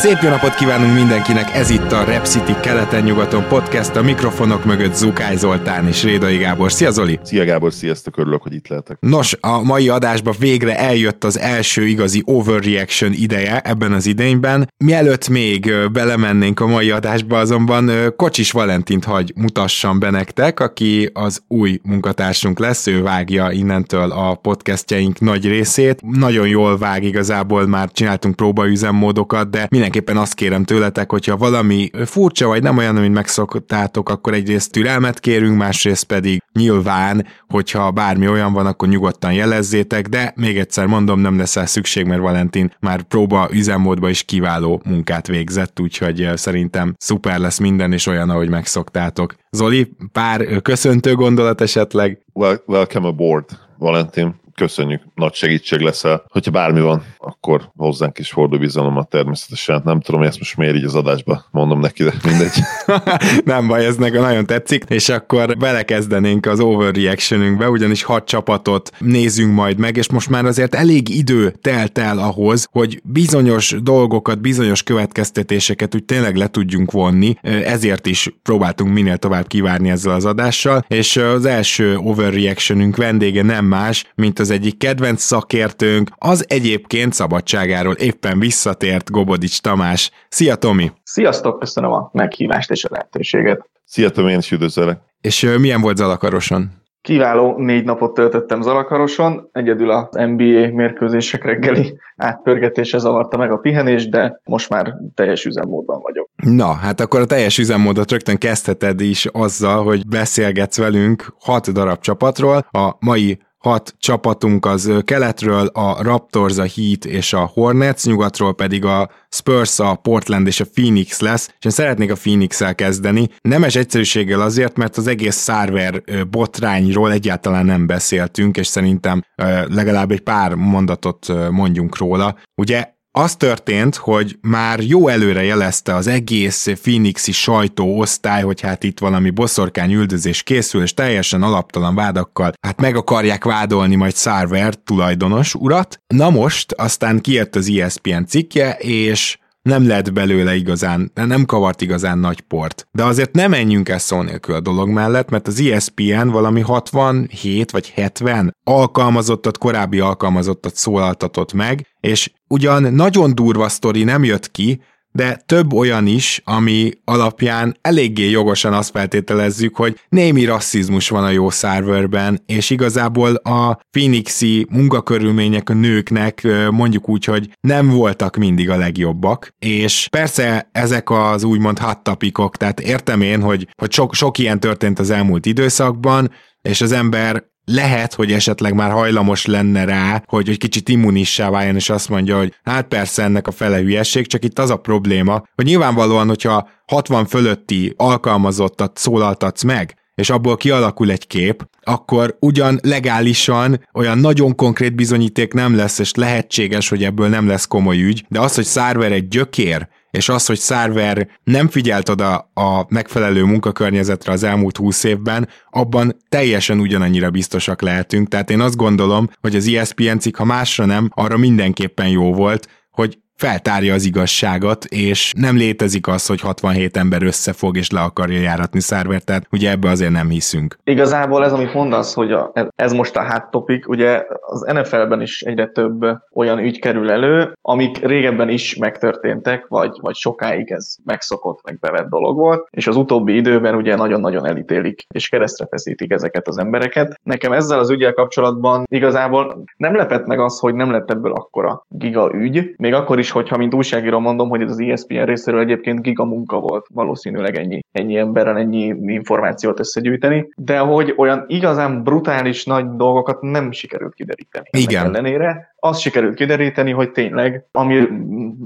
Szép jó napot kívánunk mindenkinek, ez itt a Rep City keleten-nyugaton podcast, a mikrofonok mögött Zukály Zoltán és Rédai Gábor. Szia Zoli! Szia Gábor, sziasztok, örülök, hogy itt lehetek. Nos, a mai adásba végre eljött az első igazi overreaction ideje ebben az idényben. Mielőtt még belemennénk a mai adásba, azonban Kocsis Valentint hagy mutassam be nektek, aki az új munkatársunk lesz, ő vágja innentől a podcastjaink nagy részét. Nagyon jól vág igazából, már csináltunk próbaüzemmódokat, de minden mindenképpen azt kérem tőletek, hogyha valami furcsa vagy nem olyan, amit megszoktátok, akkor egyrészt türelmet kérünk, másrészt pedig nyilván, hogyha bármi olyan van, akkor nyugodtan jelezzétek, de még egyszer mondom, nem lesz el szükség, mert Valentin már próba üzemmódba is kiváló munkát végzett, úgyhogy szerintem szuper lesz minden, és olyan, ahogy megszoktátok. Zoli, pár köszöntő gondolat esetleg? Welcome aboard, Valentin köszönjük, nagy segítség leszel. Hogyha bármi van, akkor hozzánk is fordul bizalomat természetesen. Nem tudom, hogy ezt most miért így az adásba mondom neki, de mindegy. nem baj, ez nekem nagyon tetszik, és akkor belekezdenénk az overreactionünkbe, ugyanis hat csapatot nézzünk majd meg, és most már azért elég idő telt el ahhoz, hogy bizonyos dolgokat, bizonyos következtetéseket úgy tényleg le tudjunk vonni, ezért is próbáltunk minél tovább kivárni ezzel az adással, és az első overreactionünk vendége nem más, mint az az egyik kedvenc szakértőnk, az egyébként szabadságáról éppen visszatért Gobodics Tamás. Szia Tomi! Sziasztok, köszönöm a meghívást és a lehetőséget. Szia Tomi, én is üdvözöllek. És milyen volt Zalakaroson? Kiváló négy napot töltöttem Zalakaroson, egyedül az NBA mérkőzések reggeli átpörgetése zavarta meg a pihenés, de most már teljes üzemmódban vagyok. Na, hát akkor a teljes üzemmódot rögtön kezdheted is azzal, hogy beszélgetsz velünk hat darab csapatról. A mai hat csapatunk az keletről, a Raptors, a Heat és a Hornets, nyugatról pedig a Spurs, a Portland és a Phoenix lesz, és én szeretnék a Phoenix-el kezdeni. Nemes egyszerűséggel azért, mert az egész szárver botrányról egyáltalán nem beszéltünk, és szerintem legalább egy pár mondatot mondjunk róla. Ugye az történt, hogy már jó előre jelezte az egész Phoenixi sajtóosztály, hogy hát itt valami boszorkány üldözés készül, és teljesen alaptalan vádakkal hát meg akarják vádolni majd Sarver tulajdonos urat. Na most aztán kijött az ESPN cikkje, és nem lett belőle igazán, nem kavart igazán nagy port. De azért nem menjünk el szó nélkül a dolog mellett, mert az ESPN valami 67 vagy 70 alkalmazottat, korábbi alkalmazottat szólaltatott meg, és ugyan nagyon durva sztori nem jött ki, de több olyan is, ami alapján eléggé jogosan azt feltételezzük, hogy némi rasszizmus van a jó szerverben, és igazából a Phoenixi munkakörülmények a nőknek mondjuk úgy, hogy nem voltak mindig a legjobbak, és persze ezek az úgymond hot topicok, tehát értem én, hogy, hogy sok, sok ilyen történt az elmúlt időszakban, és az ember lehet, hogy esetleg már hajlamos lenne rá, hogy egy kicsit immunissá váljon, és azt mondja, hogy hát persze ennek a fele hülyesség, csak itt az a probléma, hogy nyilvánvalóan, hogyha 60 fölötti alkalmazottat szólaltatsz meg, és abból kialakul egy kép, akkor ugyan legálisan olyan nagyon konkrét bizonyíték nem lesz, és lehetséges, hogy ebből nem lesz komoly ügy, de az, hogy Szárver egy gyökér, és az, hogy Szárver nem figyelt oda a megfelelő munkakörnyezetre az elmúlt húsz évben, abban teljesen ugyanannyira biztosak lehetünk. Tehát én azt gondolom, hogy az ESPN cikk, ha másra nem, arra mindenképpen jó volt, hogy feltárja az igazságot, és nem létezik az, hogy 67 ember összefog és le akarja járatni szervert, tehát ugye ebbe azért nem hiszünk. Igazából ez, amit mondasz, hogy a, ez most a hot topic, ugye az NFL-ben is egyre több olyan ügy kerül elő, amik régebben is megtörténtek, vagy, vagy sokáig ez megszokott, meg bevett dolog volt, és az utóbbi időben ugye nagyon-nagyon elítélik, és keresztre feszítik ezeket az embereket. Nekem ezzel az ügyel kapcsolatban igazából nem lepett meg az, hogy nem lett ebből akkora giga ügy, még akkor is, hogyha mint újságíró mondom, hogy ez az ESPN részéről egyébként giga munka volt valószínűleg ennyi, ennyi emberrel ennyi információt összegyűjteni, de hogy olyan igazán brutális nagy dolgokat nem sikerült kideríteni. Igen. ellenére azt sikerült kideríteni, hogy tényleg, ami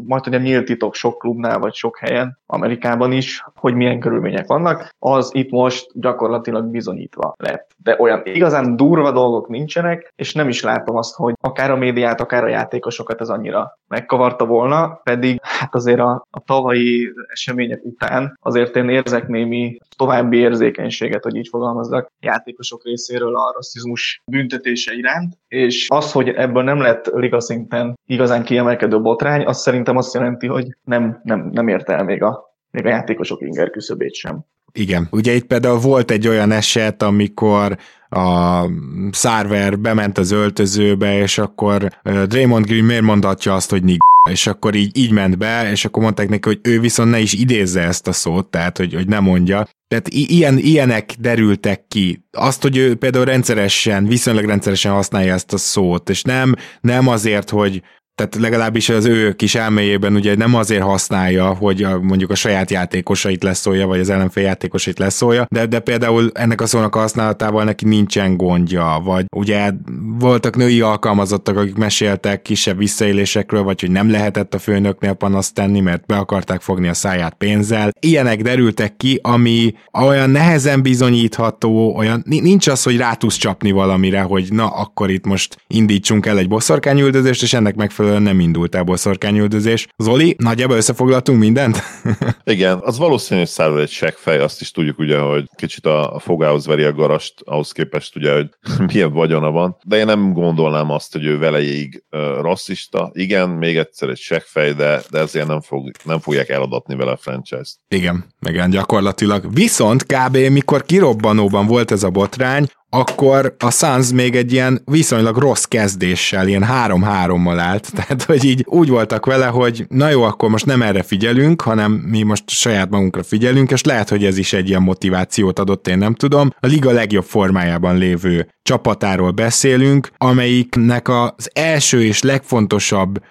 majd ugye nyílt titok sok klubnál, vagy sok helyen, Amerikában is, hogy milyen körülmények vannak, az itt most gyakorlatilag bizonyítva lett. De olyan igazán durva dolgok nincsenek, és nem is látom azt, hogy akár a médiát, akár a játékosokat ez annyira megkavarta volna, pedig hát azért a, a tavalyi események után azért én érzek némi további érzékenységet, hogy így fogalmazzak, játékosok részéről a rasszizmus büntetése iránt, és az, hogy ebből nem lett liga szinten igazán kiemelkedő botrány, az szerintem azt jelenti, hogy nem, nem, nem ért el még a, még a játékosok inger küszöbét sem. Igen, ugye itt például volt egy olyan eset, amikor a Szárver bement az öltözőbe, és akkor Draymond Green miért mondhatja azt, hogy nig és akkor így, így ment be, és akkor mondták neki, hogy ő viszont ne is idézze ezt a szót, tehát hogy, hogy ne mondja. Tehát ilyen, ilyenek derültek ki. Azt, hogy ő például rendszeresen, viszonylag rendszeresen használja ezt a szót, és nem, nem azért, hogy tehát legalábbis az ő kis elméjében ugye nem azért használja, hogy a, mondjuk a saját játékosait leszólja, vagy az ellenfél játékosait leszólja, de, de például ennek a szónak a használatával neki nincsen gondja, vagy ugye voltak női alkalmazottak, akik meséltek kisebb visszaélésekről, vagy hogy nem lehetett a főnöknél panaszt tenni, mert be akarták fogni a száját pénzzel. Ilyenek derültek ki, ami olyan nehezen bizonyítható, olyan nincs az, hogy rá tudsz csapni valamire, hogy na akkor itt most indítsunk el egy bosszorkányüldözést, és ennek megfelelően megfelelően nem indult el boszorkányüldözés. Zoli, nagyjából összefoglaltunk mindent? Igen, az valószínű, hogy szállal egy seggfej, azt is tudjuk ugye, hogy kicsit a, a fogához veri a garast, ahhoz képest ugye, hogy milyen vagyona van, de én nem gondolnám azt, hogy ő velejéig uh, rasszista. Igen, még egyszer egy seggfej, de, de ezért nem, fog, nem fogják eladatni vele a franchise-t. Igen, igen, gyakorlatilag. Viszont kb. mikor kirobbanóban volt ez a botrány, akkor a Suns még egy ilyen viszonylag rossz kezdéssel, ilyen három-hárommal állt, tehát hogy így úgy voltak vele, hogy na jó, akkor most nem erre figyelünk, hanem mi most saját magunkra figyelünk, és lehet, hogy ez is egy ilyen motivációt adott, én nem tudom. A liga legjobb formájában lévő csapatáról beszélünk, amelyiknek az első és legfontosabb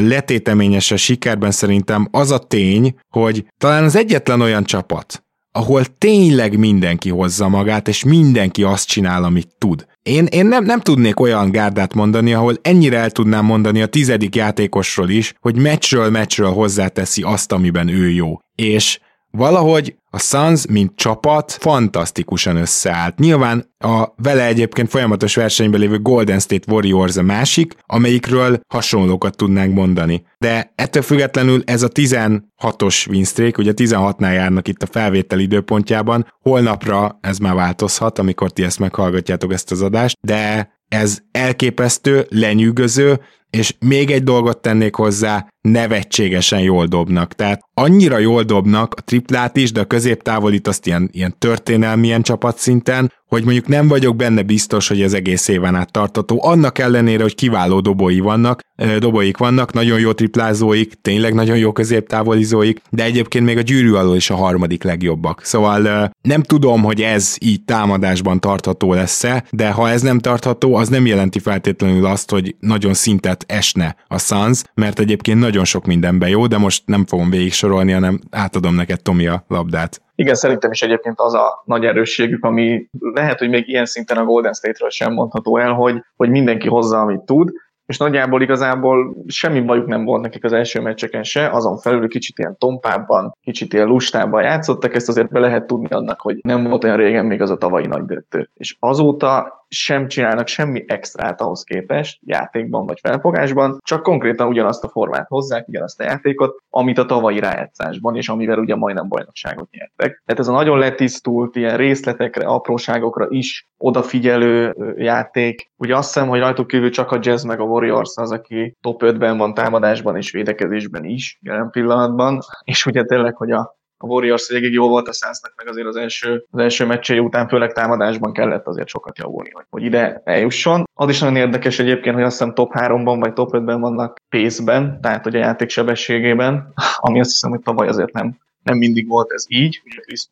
letéteményes sikerben szerintem az a tény, hogy talán az egyetlen olyan csapat, ahol tényleg mindenki hozza magát, és mindenki azt csinál, amit tud. Én, én nem, nem tudnék olyan gárdát mondani, ahol ennyire el tudnám mondani a tizedik játékosról is, hogy meccsről meccsről hozzáteszi azt, amiben ő jó. És valahogy a Suns, mint csapat, fantasztikusan összeállt. Nyilván a vele egyébként folyamatos versenyben lévő Golden State Warriors a másik, amelyikről hasonlókat tudnánk mondani. De ettől függetlenül ez a 16-os win streak, ugye 16-nál járnak itt a felvétel időpontjában, holnapra ez már változhat, amikor ti ezt meghallgatjátok ezt az adást, de ez elképesztő, lenyűgöző, és még egy dolgot tennék hozzá, nevetségesen jól dobnak. Tehát annyira jól dobnak a triplát is, de a középtávolit azt ilyen, ilyen történelmilyen csapatszinten, hogy mondjuk nem vagyok benne biztos, hogy ez egész éven át tartató. Annak ellenére, hogy kiváló dobói vannak, dobóik vannak, nagyon jó triplázóik, tényleg nagyon jó középtávolizóik, de egyébként még a gyűrű alól is a harmadik legjobbak. Szóval nem tudom, hogy ez így támadásban tartható lesz-e, de ha ez nem tartható, az nem jelenti feltétlenül azt, hogy nagyon szintet esne a Suns, mert egyébként nagyon sok mindenben jó, de most nem fogom végig sorolni, hanem átadom neked Tomi a labdát. Igen, szerintem is egyébként az a nagy erősségük, ami lehet, hogy még ilyen szinten a Golden State-ről sem mondható el, hogy, hogy mindenki hozza, amit tud, és nagyjából igazából semmi bajuk nem volt nekik az első meccseken se, azon felül kicsit ilyen tompábban, kicsit ilyen lustában játszottak, ezt azért be lehet tudni annak, hogy nem volt olyan régen még az a tavalyi nagydöntő. És azóta sem csinálnak semmi extrát ahhoz képest, játékban vagy felfogásban, csak konkrétan ugyanazt a formát hozzák, ugyanazt a játékot, amit a tavalyi rájátszásban, és amivel ugye majdnem bajnokságot nyertek. Tehát ez a nagyon letisztult, ilyen részletekre, apróságokra is odafigyelő játék. Ugye azt hiszem, hogy rajtuk kívül csak a Jazz meg a Warriors az, aki top 5-ben van támadásban és védekezésben is jelen pillanatban, és ugye tényleg, hogy a a Warriors végig jó volt a Sunsnak, meg azért az első, az első meccsé után, főleg támadásban kellett azért sokat javulni, hogy, hogy ide eljusson. Az is nagyon érdekes egyébként, hogy azt hiszem top 3-ban vagy top 5-ben vannak pace-ben, tehát hogy a játék sebességében, ami azt hiszem, hogy tavaly azért nem, nem mindig volt ez így, ugye Chris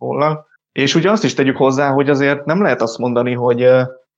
És ugye azt is tegyük hozzá, hogy azért nem lehet azt mondani, hogy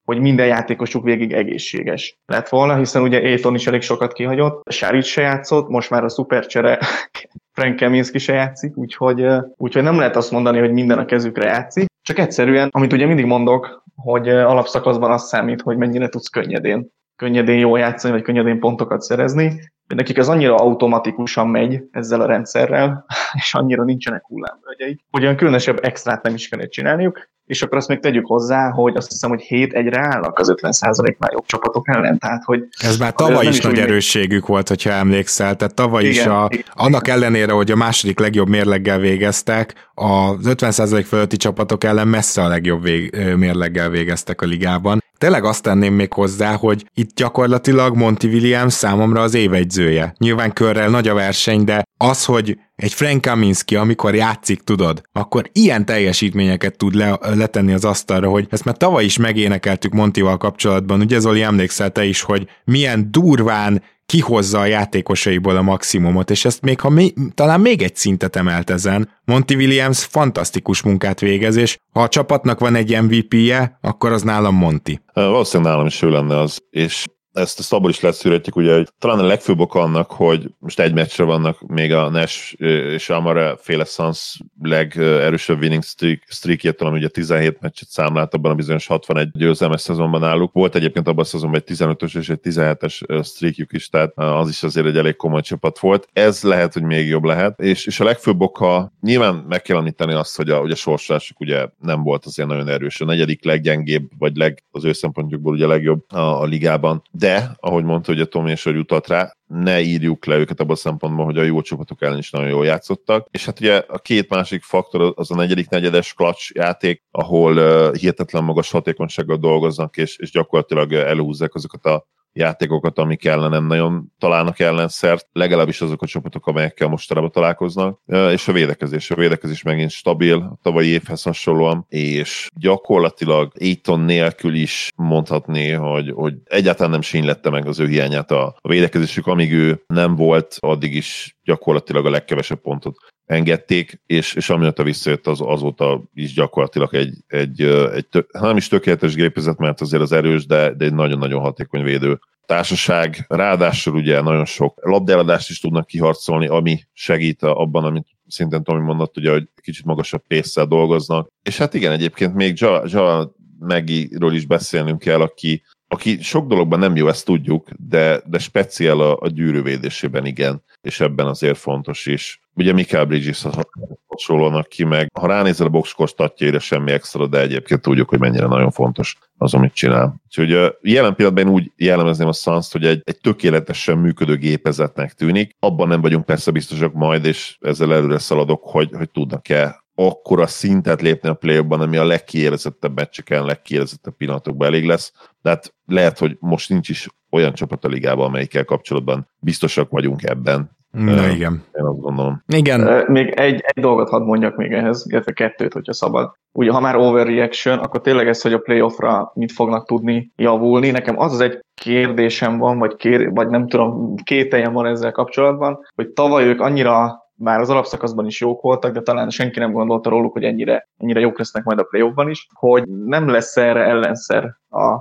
hogy minden játékosuk végig egészséges lett volna, hiszen ugye Aiton is elég sokat kihagyott, Saric se játszott, most már a szupercsere Frank Kaminski se játszik, úgyhogy, úgyhogy nem lehet azt mondani, hogy minden a kezükre játszik, csak egyszerűen, amit ugye mindig mondok, hogy alapszakaszban az számít, hogy mennyire tudsz könnyedén könnyedén jól játszani, vagy könnyedén pontokat szerezni, nekik ez annyira automatikusan megy ezzel a rendszerrel, és annyira nincsenek hullámvölgyeik, hogy olyan különösebb extrát nem is kellett csinálniuk, és akkor azt még tegyük hozzá, hogy azt hiszem, hogy 7 egyre állnak az 50%-nál jobb csapatok ellen, tehát hogy... Ez már tavaly is, is nagy erősségük volt, hogyha emlékszel, tehát tavaly igen, is a, igen. annak ellenére, hogy a második legjobb mérleggel végeztek, az 50% fölötti csapatok ellen messze a legjobb vég, mérleggel végeztek a ligában. Tényleg azt tenném még hozzá, hogy itt gyakorlatilag Monty Williams számomra az évegyzője. Nyilván körrel nagy a verseny, de az, hogy egy Frank Kaminski, amikor játszik, tudod, akkor ilyen teljesítményeket tud le, letenni az asztalra, hogy ezt már tavaly is megénekeltük Montival kapcsolatban, ugye Zoli emlékszel te is, hogy milyen durván kihozza a játékosaiból a maximumot, és ezt még ha mi, talán még egy szintet emelt ezen. Monty Williams fantasztikus munkát végez, és ha a csapatnak van egy MVP-je, akkor az nálam Monty. Valószínűleg nálam is ő lenne az, és ezt, ezt abból is leszűrhetjük, ugye, hogy talán a legfőbb ok annak, hogy most egy meccsre vannak még a Nash és Amara féle Suns legerősebb winning streak, streakje, talán ugye 17 meccset számlált abban a bizonyos 61 győzelmes szezonban álluk. Volt egyébként abban a szezonban egy 15-ös és egy 17-es streakjuk is, tehát az is azért egy elég komoly csapat volt. Ez lehet, hogy még jobb lehet, és, és a legfőbb oka nyilván meg kell említeni azt, hogy a, ugye a sorsolásuk ugye nem volt azért nagyon erős. A negyedik leggyengébb, vagy leg, az ő szempontjukból ugye legjobb a, a ligában de, ahogy mondta, hogy a Tomi és hogy utalt rá, ne írjuk le őket abban a szempontból, hogy a jó csapatok ellen is nagyon jól játszottak. És hát ugye a két másik faktor az a negyedik negyedes klacs játék, ahol uh, hihetetlen magas hatékonysággal dolgoznak, és, és gyakorlatilag elhúzzák azokat a játékokat, amik ellen nem nagyon találnak ellenszert, legalábbis azok a csapatok, amelyekkel mostanában találkoznak, és a védekezés. A védekezés megint stabil, a tavalyi évhez hasonlóan, és gyakorlatilag Aiton nélkül is mondhatni, hogy, hogy egyáltalán nem sínylette meg az ő hiányát a, a védekezésük, amíg ő nem volt, addig is gyakorlatilag a legkevesebb pontot engedték, és, és amióta visszajött, az, azóta is gyakorlatilag egy, egy, egy tök, nem is tökéletes gépezet, mert azért az erős, de, de egy nagyon-nagyon hatékony védő társaság. Ráadásul ugye nagyon sok labdáladást is tudnak kiharcolni, ami segít abban, amit szintén Tomi mondott, ugye, hogy kicsit magasabb pésszel dolgoznak. És hát igen, egyébként még Ja, ja Megiről is beszélnünk kell, aki aki sok dologban nem jó, ezt tudjuk, de, de speciál a, a gyűrűvédésében igen, és ebben azért fontos is. Ugye Mikael Bridges hasonlónak ki, meg ha ránézel a boxkor statjaira semmi extra, de egyébként tudjuk, hogy mennyire nagyon fontos az, amit csinál. Úgyhogy jelen pillanatban én úgy jellemezném a suns hogy egy, egy tökéletesen működő gépezetnek tűnik. Abban nem vagyunk persze biztosak majd, és ezzel előre szaladok, hogy, hogy tudnak-e akkora szintet lépni a play ami a legkiélezettebb meccseken, legkiélezettebb pillanatokban elég lesz. De hát lehet, hogy most nincs is olyan csapat a ligában, amelyikkel kapcsolatban biztosak vagyunk ebben. Na uh, igen. Én azt gondolom. Igen. Még egy, egy dolgot hadd mondjak még ehhez, illetve kettőt, hogyha szabad. Ugye, ha már overreaction, akkor tényleg ez, hogy a playoffra mit fognak tudni javulni. Nekem az az egy kérdésem van, vagy, kér, vagy nem tudom, kételjem van ezzel kapcsolatban, hogy tavaly ők annyira már az alapszakaszban is jók voltak, de talán senki nem gondolta róluk, hogy ennyire, ennyire jók lesznek majd a playoffban is, hogy nem lesz erre ellenszer a,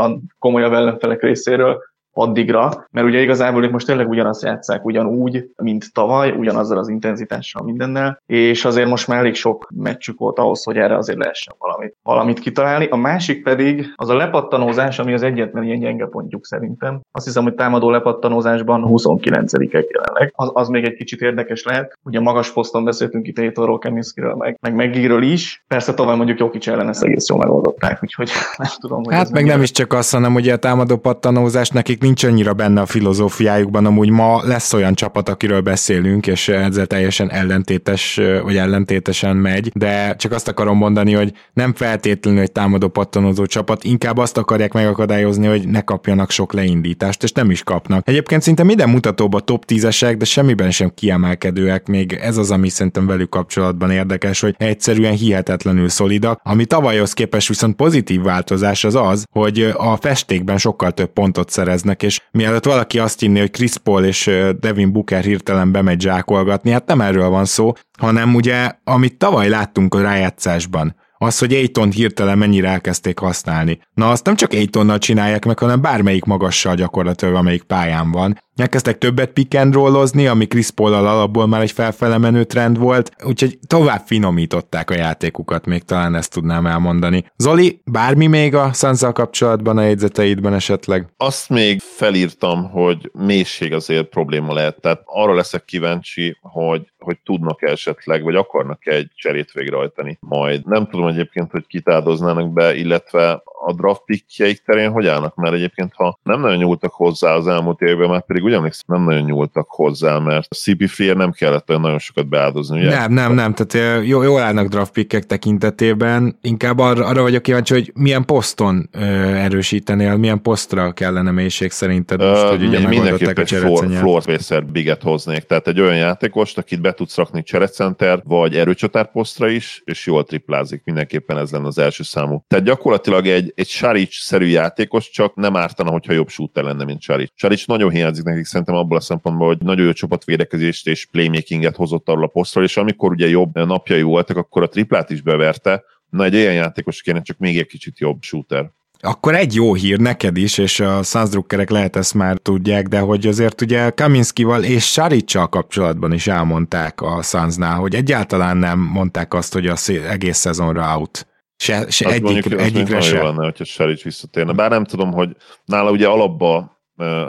a komolyabb ellenfelek részéről, addigra, mert ugye igazából ők most tényleg ugyanazt játszák ugyanúgy, mint tavaly, ugyanazzal az intenzitással mindennel, és azért most már elég sok meccsük volt ahhoz, hogy erre azért lehessen valamit, valamit kitalálni. A másik pedig az a lepattanózás, ami az egyetlen ilyen gyenge pontjuk szerintem. Azt hiszem, hogy támadó lepattanózásban 29-ek jelenleg. Az, az még egy kicsit érdekes lehet. Ugye magas poszton beszéltünk itt Aitorról, Keminskiről, meg, meg Meggiről is. Persze tavaly mondjuk Jokic ellen ezt egész jól megoldották, úgyhogy nem tudom, hogy Hát meg nem is csak azt, hanem ugye a támadó pattanózás nekik nincs annyira benne a filozófiájukban, amúgy ma lesz olyan csapat, akiről beszélünk, és ezzel teljesen ellentétes, vagy ellentétesen megy, de csak azt akarom mondani, hogy nem feltétlenül egy támadó pattanozó csapat, inkább azt akarják megakadályozni, hogy ne kapjanak sok leindítást, és nem is kapnak. Egyébként szinte minden mutatóban top 10-esek, de semmiben sem kiemelkedőek, még ez az, ami szerintem velük kapcsolatban érdekes, hogy egyszerűen hihetetlenül szolidak. Ami tavalyhoz képest viszont pozitív változás az az, hogy a festékben sokkal több pontot szereznek játszanak, és mielőtt valaki azt hinné, hogy Chris Paul és Devin Booker hirtelen bemegy zsákolgatni, hát nem erről van szó, hanem ugye, amit tavaly láttunk a rájátszásban, az, hogy Aiton hirtelen mennyire elkezdték használni. Na azt nem csak Aitonnal csinálják meg, hanem bármelyik magassal gyakorlatilag, amelyik pályán van, elkezdtek többet pick and rollozni, ami Chris paul alapból már egy felfele menő trend volt, úgyhogy tovább finomították a játékukat, még talán ezt tudnám elmondani. Zoli, bármi még a suns kapcsolatban a jegyzeteidben esetleg? Azt még felírtam, hogy mélység azért probléma lehet, tehát arra leszek kíváncsi, hogy, hogy tudnak esetleg, vagy akarnak egy cserét végrehajtani majd. Nem tudom egyébként, hogy kitádoznának be, illetve a draft pickjeik terén hogy állnak? Mert egyébként, ha nem nagyon nyúltak hozzá az elmúlt években, már pedig ugyanis nem nagyon nyúltak hozzá, mert a CP nem kellett olyan nagyon sokat beáldozni, ugye? Nem, nem, nem, tehát jó, jól állnak draft pickek tekintetében, inkább arra, arra vagyok kíváncsi, hogy milyen poszton ö, erősítenél, milyen posztra kellene mélység szerinted most, uh, hogy ugye mindenképp egy floor, floor spacer biget hoznék, tehát egy olyan játékost, akit be tudsz rakni cserecenter, vagy erőcsatár posztra is, és jól triplázik, mindenképpen ez lenne az első számú. Tehát gyakorlatilag egy, egy Saric-szerű játékos, csak nem ártana, hogyha jobb shooter lenne, mint Saric. Saric nagyon hiányzik nekik szerintem abból a szempontból, hogy nagyon jó csapatvédekezést és playmakinget hozott arról a posztról, és amikor ugye jobb napjai voltak, akkor a triplát is beverte, Na, egy olyan játékos kéne, csak még egy kicsit jobb shooter. Akkor egy jó hír neked is, és a Sunsdruckerek lehet ezt már tudják, de hogy azért ugye Kaminskival és Saricsal kapcsolatban is elmondták a Sunsnál, hogy egyáltalán nem mondták azt, hogy az egész szezonra out. Se, se egyik, mondjuk, egyikre se. lenne, hogyha visszatérne. Bár nem tudom, hogy nála ugye alapba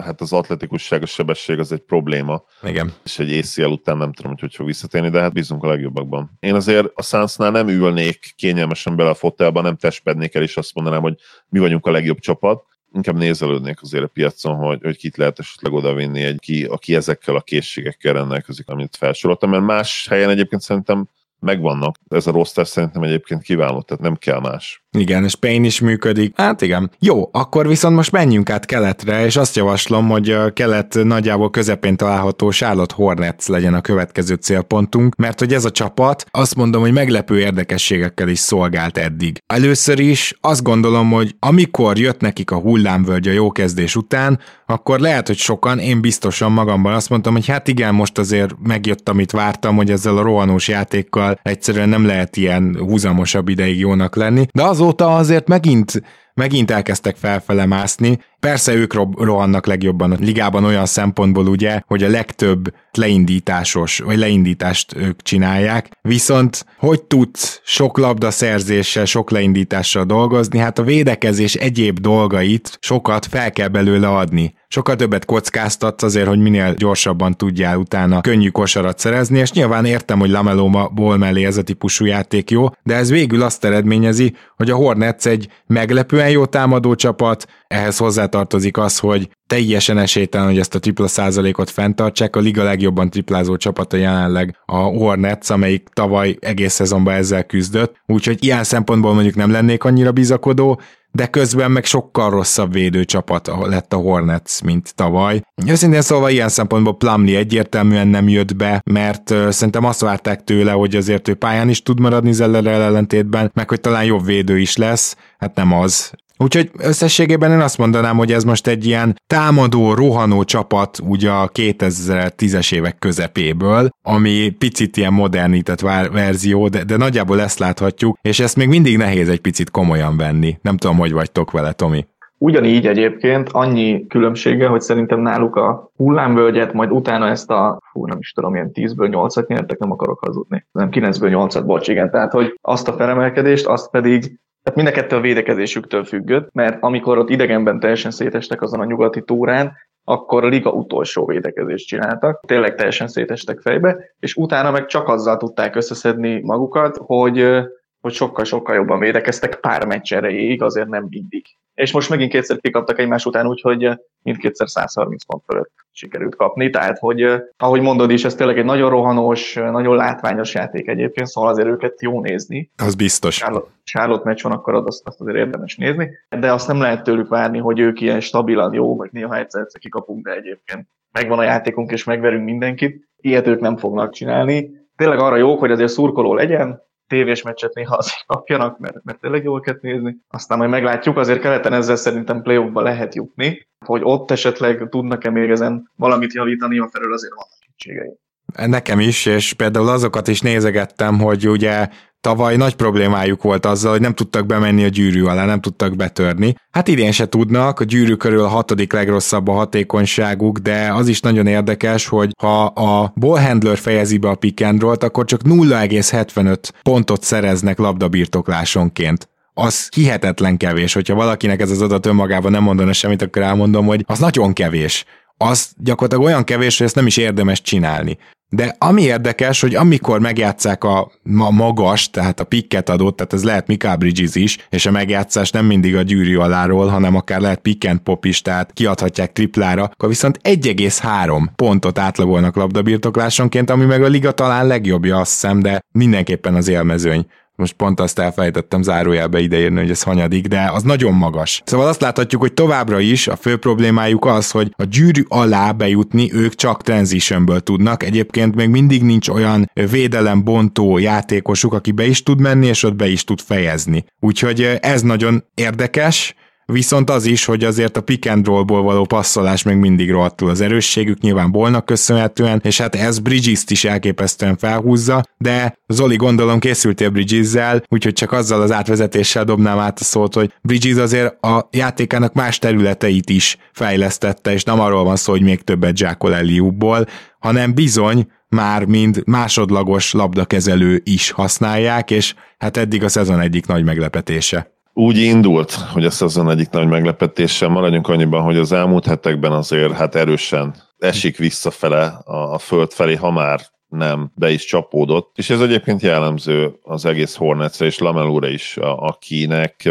hát az atletikusság, a sebesség az egy probléma. Igen. És egy ACL után nem tudom, hogy hogy fog visszatérni, de hát bízunk a legjobbakban. Én azért a Sunsnál nem ülnék kényelmesen bele a fotelba, nem testpednék el, és azt mondanám, hogy mi vagyunk a legjobb csapat, inkább nézelődnék azért a piacon, hogy, hogy kit lehet esetleg odavinni, egy, ki, aki ezekkel a készségekkel rendelkezik, amit felsoroltam, mert más helyen egyébként szerintem megvannak. Ez a roster szerintem egyébként kiváló, tehát nem kell más. Igen, és Payne is működik. Hát igen. Jó, akkor viszont most menjünk át keletre, és azt javaslom, hogy a kelet nagyjából közepén található Charlotte Hornets legyen a következő célpontunk, mert hogy ez a csapat azt mondom, hogy meglepő érdekességekkel is szolgált eddig. Először is azt gondolom, hogy amikor jött nekik a hullámvölgy a jó kezdés után, akkor lehet, hogy sokan, én biztosan magamban azt mondtam, hogy hát igen, most azért megjött, amit vártam, hogy ezzel a rohanós játékkal egyszerűen nem lehet ilyen húzamosabb ideig jónak lenni, de azóta azért megint megint elkezdtek felfele mászni. Persze ők rohannak legjobban a ligában olyan szempontból ugye, hogy a legtöbb leindításos, vagy leindítást ők csinálják, viszont hogy tudsz sok labda szerzéssel, sok leindítással dolgozni, hát a védekezés egyéb dolgait sokat fel kell belőle adni. Sokkal többet kockáztatsz azért, hogy minél gyorsabban tudjál utána könnyű kosarat szerezni, és nyilván értem, hogy Lameloma ból mellé ez a típusú játék jó, de ez végül azt eredményezi, hogy a Hornets egy meglepően jó támadó csapat, ehhez hozzátartozik az, hogy teljesen esélytelen, hogy ezt a tripla százalékot fenntartsák. A liga legjobban triplázó csapata jelenleg a Hornets, amelyik tavaly egész szezonban ezzel küzdött. Úgyhogy ilyen szempontból mondjuk nem lennék annyira bizakodó, de közben meg sokkal rosszabb védőcsapat lett a Hornets, mint tavaly. Őszintén szóval ilyen szempontból Plumlee egyértelműen nem jött be, mert szerintem azt várták tőle, hogy azért ő pályán is tud maradni Zeller ellentétben, meg hogy talán jobb védő is lesz, hát nem az. Úgyhogy összességében én azt mondanám, hogy ez most egy ilyen támadó, rohanó csapat ugye a 2010-es évek közepéből, ami picit ilyen modernített verzió, de, de nagyjából ezt láthatjuk, és ezt még mindig nehéz egy picit komolyan venni. Nem tudom, hogy vagytok vele, Tomi. Ugyanígy egyébként annyi különbsége, hogy szerintem náluk a hullámvölgyet, majd utána ezt a, fú, nem is tudom, ilyen 10-ből 8-at nyertek, nem akarok hazudni, nem 9-ből 8-at, bocs, igen, tehát hogy azt a felemelkedést, azt pedig tehát mind a kettő a védekezésüktől függött, mert amikor ott idegenben teljesen szétestek azon a nyugati túrán, akkor a liga utolsó védekezést csináltak, tényleg teljesen szétestek fejbe, és utána meg csak azzal tudták összeszedni magukat, hogy hogy sokkal-sokkal jobban védekeztek pár meccs erejéig, azért nem mindig és most megint kétszer kikaptak egymás után, úgyhogy eh, mindkétszer 130 pont fölött sikerült kapni. Tehát, hogy eh, ahogy mondod is, ez tényleg egy nagyon rohanós, eh, nagyon látványos játék egyébként, szóval azért őket jó nézni. Az biztos. Charlotte, Charlotte meccs van, akkor azt, azt azért érdemes nézni, de azt nem lehet tőlük várni, hogy ők ilyen stabilan jó, vagy néha egyszer-egyszer kikapunk, de egyébként megvan a játékunk, és megverünk mindenkit. Ilyet ők nem fognak csinálni. Tényleg arra jók, hogy azért szurkoló legyen, tévés meccset néha azért kapjanak, mert, mert tényleg jól kell nézni. Aztán majd meglátjuk, azért keleten ezzel szerintem play lehet jutni, hogy ott esetleg tudnak-e még ezen valamit javítani, a felől azért vannak kétségeim. Nekem is, és például azokat is nézegettem, hogy ugye tavaly nagy problémájuk volt azzal, hogy nem tudtak bemenni a gyűrű alá, nem tudtak betörni. Hát idén se tudnak, a gyűrű körül a hatodik legrosszabb a hatékonyságuk, de az is nagyon érdekes, hogy ha a ballhandler fejezi be a pick and roll akkor csak 0,75 pontot szereznek labdabirtoklásonként az hihetetlen kevés. Hogyha valakinek ez az adat önmagában nem mondana semmit, akkor elmondom, hogy az nagyon kevés. Az gyakorlatilag olyan kevés, hogy ezt nem is érdemes csinálni. De ami érdekes, hogy amikor megjátszák a magas, tehát a pikket adott, tehát ez lehet Mika Bridges is, és a megjátszás nem mindig a gyűrű aláról, hanem akár lehet pick and pop is, tehát kiadhatják triplára, akkor viszont 1,3 pontot átlagolnak labdabirtoklásonként, ami meg a liga talán legjobbja, azt hiszem, de mindenképpen az élmezőny most pont azt elfelejtettem zárójelbe ideírni, hogy ez hanyadik, de az nagyon magas. Szóval azt láthatjuk, hogy továbbra is a fő problémájuk az, hogy a gyűrű alá bejutni ők csak transitionből tudnak. Egyébként még mindig nincs olyan védelem bontó játékosuk, aki be is tud menni, és ott be is tud fejezni. Úgyhogy ez nagyon érdekes, Viszont az is, hogy azért a pick and rollból való passzolás még mindig rohadtul az erősségük, nyilván bolnak köszönhetően, és hát ez Bridges-t is elképesztően felhúzza, de Zoli gondolom készültél Bridges-zel, úgyhogy csak azzal az átvezetéssel dobnám át a szót, hogy Bridges azért a játékának más területeit is fejlesztette, és nem arról van szó, hogy még többet zsákol Eliubból, hanem bizony már mind másodlagos labdakezelő is használják, és hát eddig a szezon egyik nagy meglepetése úgy indult, hogy a szezon egyik nagy meglepetése, maradjunk annyiban, hogy az elmúlt hetekben azért hát erősen esik visszafele a, a föld felé, ha már nem, be is csapódott. És ez egyébként jellemző az egész Hornetsre és Lamelúra is, akinek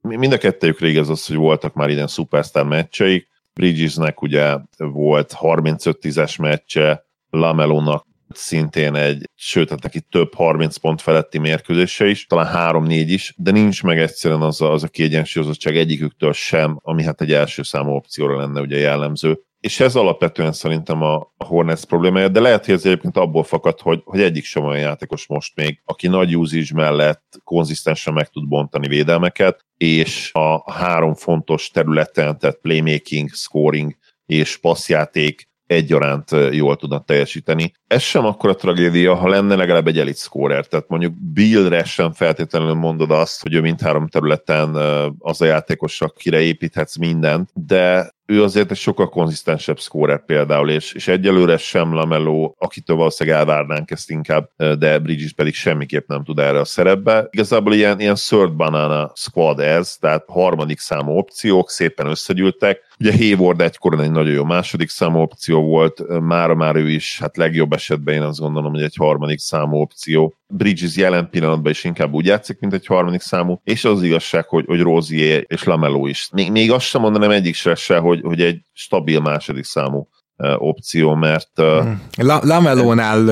mind a kettőjük ez az, hogy voltak már ilyen szupersztár meccseik. Bridgesnek ugye volt 35-10-es meccse, Lamelónak szintén egy, sőt, hát neki több 30 pont feletti mérkőzése is, talán 3-4 is, de nincs meg egyszerűen az a, az a kiegyensúlyozottság egyiküktől sem, ami hát egy első számú opcióra lenne ugye jellemző. És ez alapvetően szerintem a, Hornets problémája, de lehet, hogy ez egyébként abból fakad, hogy, hogy egyik sem olyan játékos most még, aki nagy usage mellett konzisztensen meg tud bontani védelmeket, és a három fontos területen, tehát playmaking, scoring és passzjáték egyaránt jól tudnak teljesíteni. Ez sem akkor a tragédia, ha lenne legalább egy elit scorer, tehát mondjuk Billre sem feltétlenül mondod azt, hogy ő mindhárom területen az a játékos, akire építhetsz mindent, de ő azért egy sokkal konzisztensebb scorer például, és, és egyelőre sem Lamello, akitől valószínűleg elvárnánk ezt inkább, de Bridges pedig semmiképp nem tud erre a szerepbe. Igazából ilyen, ilyen third banana squad ez, tehát harmadik számú opciók, szépen összegyűltek. Ugye Hayward egykoron egy nagyon jó második számú opció volt, mára már ő is, hát legjobb esetben én azt gondolom, hogy egy harmadik számú opció. Bridges jelen pillanatban is inkább úgy játszik, mint egy harmadik számú, és az igazság, hogy, hogy Rozier és Lamello is. Még, még azt sem mondanám egyik se, se hogy, hogy egy stabil második számú opció, mert... Hmm. La- Lamelónál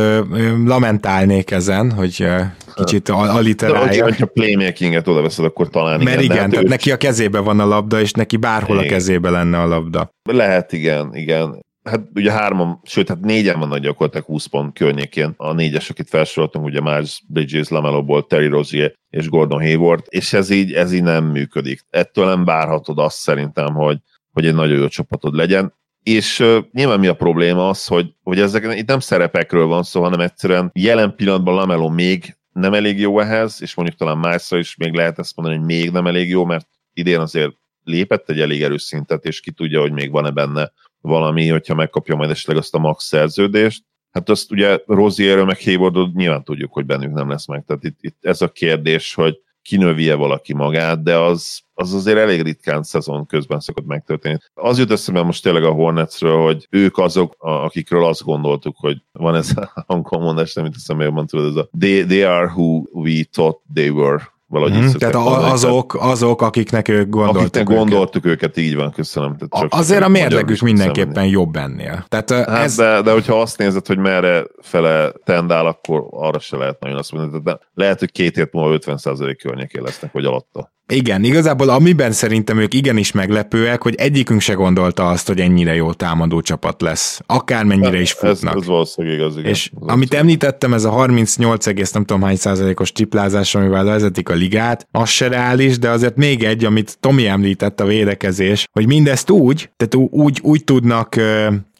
lamentálnék ezen, hogy kicsit aliterálja. De, ha playmakinget oda veszed, akkor talán Mert igen, igen tehát ő... neki a kezébe van a labda, és neki bárhol igen. a kezébe lenne a labda. Lehet, igen, igen hát ugye hárman, sőt, hát négyen vannak gyakorlatilag 20 pont környékén. A négyes, akit felsoroltunk, ugye Miles Bridges, Lamelo Ball, Terry Rozier és Gordon Hayward, és ez így, ez így nem működik. Ettől nem bárhatod azt szerintem, hogy, hogy egy nagyon jó csapatod legyen. És uh, nyilván mi a probléma az, hogy, hogy ezek itt nem szerepekről van szó, hanem egyszerűen jelen pillanatban Lamelo még nem elég jó ehhez, és mondjuk talán Milesra is még lehet ezt mondani, hogy még nem elég jó, mert idén azért lépett egy elég erős szintet, és ki tudja, hogy még van-e benne valami, hogyha megkapja majd esetleg azt a max szerződést. Hát azt ugye Rozierről meg Haywardot nyilván tudjuk, hogy bennük nem lesz meg. Tehát itt, itt ez a kérdés, hogy kinövi-e valaki magát, de az, az azért elég ritkán szezon közben szokott megtörténni. Az jut eszembe most tényleg a Hornetsről, hogy ők azok, akikről azt gondoltuk, hogy van ez a angol mondás, nem itt eszembe jobban tudod, ez a they, they are who we thought they were valahogy mm, Tehát a, azok, azok, akiknek ők gondoltuk akiknek őket. gondoltuk őket, így van, köszönöm. Tehát csak Azért a mérlegük mindenképpen szemben. jobb ennél. Tehát, hát ez... de, de hogyha azt nézed, hogy merre fele tendál, akkor arra se lehet nagyon azt mondani. De lehet, hogy két hét múlva 50% környékén lesznek, vagy alatta. Igen, igazából amiben szerintem ők igenis meglepőek, hogy egyikünk se gondolta azt, hogy ennyire jó támadó csapat lesz. Akármennyire is futnak. Ez, ez valószínűleg igaz, igen. És ez amit említettem, ez a 38, nem tudom hány százalékos triplázás, amivel vezetik a ligát, az se reális, de azért még egy, amit Tomi említett a védekezés, hogy mindezt úgy, tehát úgy, úgy tudnak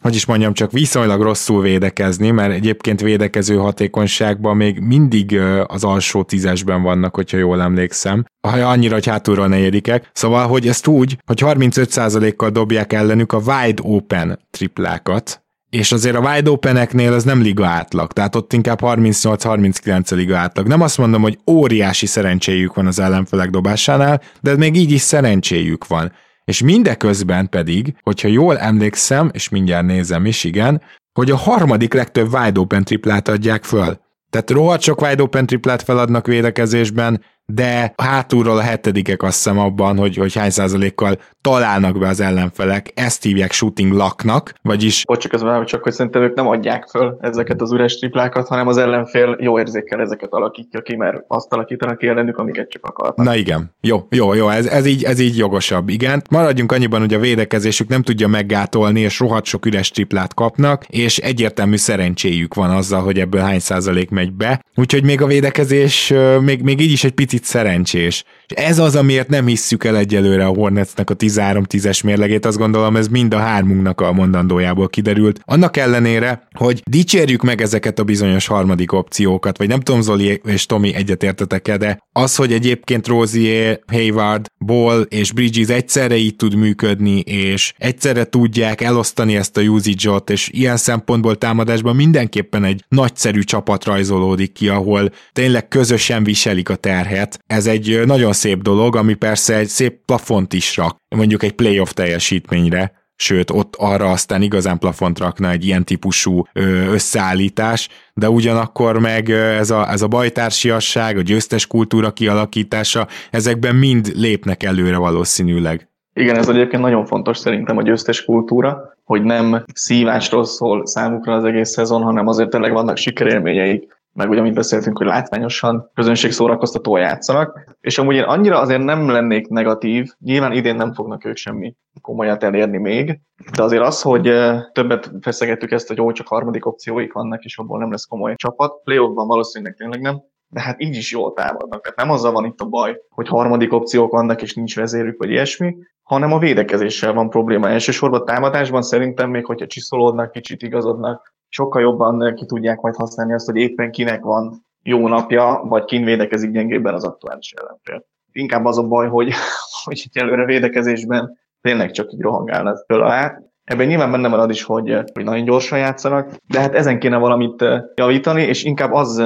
hogy is mondjam, csak viszonylag rosszul védekezni, mert egyébként védekező hatékonyságban még mindig az alsó tízesben vannak, hogyha jól emlékszem. Ha annyira, hogy hátulról negyedikek. Szóval, hogy ezt úgy, hogy 35%-kal dobják ellenük a wide open triplákat, és azért a wide openeknél az nem liga átlag, tehát ott inkább 38-39 a liga átlag. Nem azt mondom, hogy óriási szerencséjük van az ellenfelek dobásánál, de még így is szerencséjük van. És mindeközben pedig, hogyha jól emlékszem, és mindjárt nézem is, igen, hogy a harmadik legtöbb wide open triplát adják föl. Tehát rohadt sok wide open triplát feladnak védekezésben, de hátulról a hetedikek azt hiszem abban, hogy, hogy hány százalékkal találnak be az ellenfelek, ezt hívják shooting laknak, vagyis... Bocs, ez csak hogy szerintem ők nem adják föl ezeket az üres triplákat, hanem az ellenfél jó érzékkel ezeket alakítja ki, mert azt alakítanak ki ellenük, amiket csak akarnak. Na igen, jó, jó, jó, ez, ez, így, ez így jogosabb, igen. Maradjunk annyiban, hogy a védekezésük nem tudja meggátolni, és rohadt sok üres triplát kapnak, és egyértelmű szerencséjük van azzal, hogy ebből hány százalék megy be. Úgyhogy még a védekezés még, még így is egy picit szerencsés. És ez az, amiért nem hisszük el egyelőre a Hornetsnek a 13-10-es mérlegét, azt gondolom ez mind a hármunknak a mondandójából kiderült. Annak ellenére, hogy dicsérjük meg ezeket a bizonyos harmadik opciókat, vagy nem tudom Zoli és Tomi egyetértetek-e, de az, hogy egyébként Rozier, Hayward, Ball és Bridges egyszerre így tud működni, és egyszerre tudják elosztani ezt a usage-ot, és ilyen szempontból támadásban mindenképpen egy nagyszerű csapat rajzolódik ki, ahol tényleg közösen viselik a terhet. Ez egy nagyon szép dolog, ami persze egy szép plafont is rak, mondjuk egy playoff teljesítményre, sőt, ott arra aztán igazán plafont rakna egy ilyen típusú összeállítás, de ugyanakkor meg ez a, ez a bajtársiasság, a győztes kultúra kialakítása, ezekben mind lépnek előre valószínűleg. Igen, ez egyébként nagyon fontos szerintem a győztes kultúra, hogy nem szívásról szól számukra az egész szezon, hanem azért tényleg vannak sikerélményeik, meg ugye, amit beszéltünk, hogy látványosan közönség szórakoztató játszanak, és amúgy én annyira azért nem lennék negatív, nyilván idén nem fognak ők semmi komolyat elérni még, de azért az, hogy többet feszegettük ezt, hogy jó, csak harmadik opcióik vannak, és abból nem lesz komoly csapat, playoffban valószínűleg tényleg nem, de hát így is jól támadnak. Tehát nem azzal van itt a baj, hogy harmadik opciók vannak, és nincs vezérük, vagy ilyesmi, hanem a védekezéssel van probléma. Elsősorban támadásban szerintem még, hogyha csiszolódnak, kicsit igazodnak, sokkal jobban ki tudják majd használni azt, hogy éppen kinek van jó napja, vagy kin védekezik gyengébben az aktuális ellenfél. Inkább az a baj, hogy, hogy itt előre védekezésben tényleg csak így rohangálnak föl alá, Ebben nyilván benne az is, hogy, hogy nagyon gyorsan játszanak, de hát ezen kéne valamit javítani, és inkább az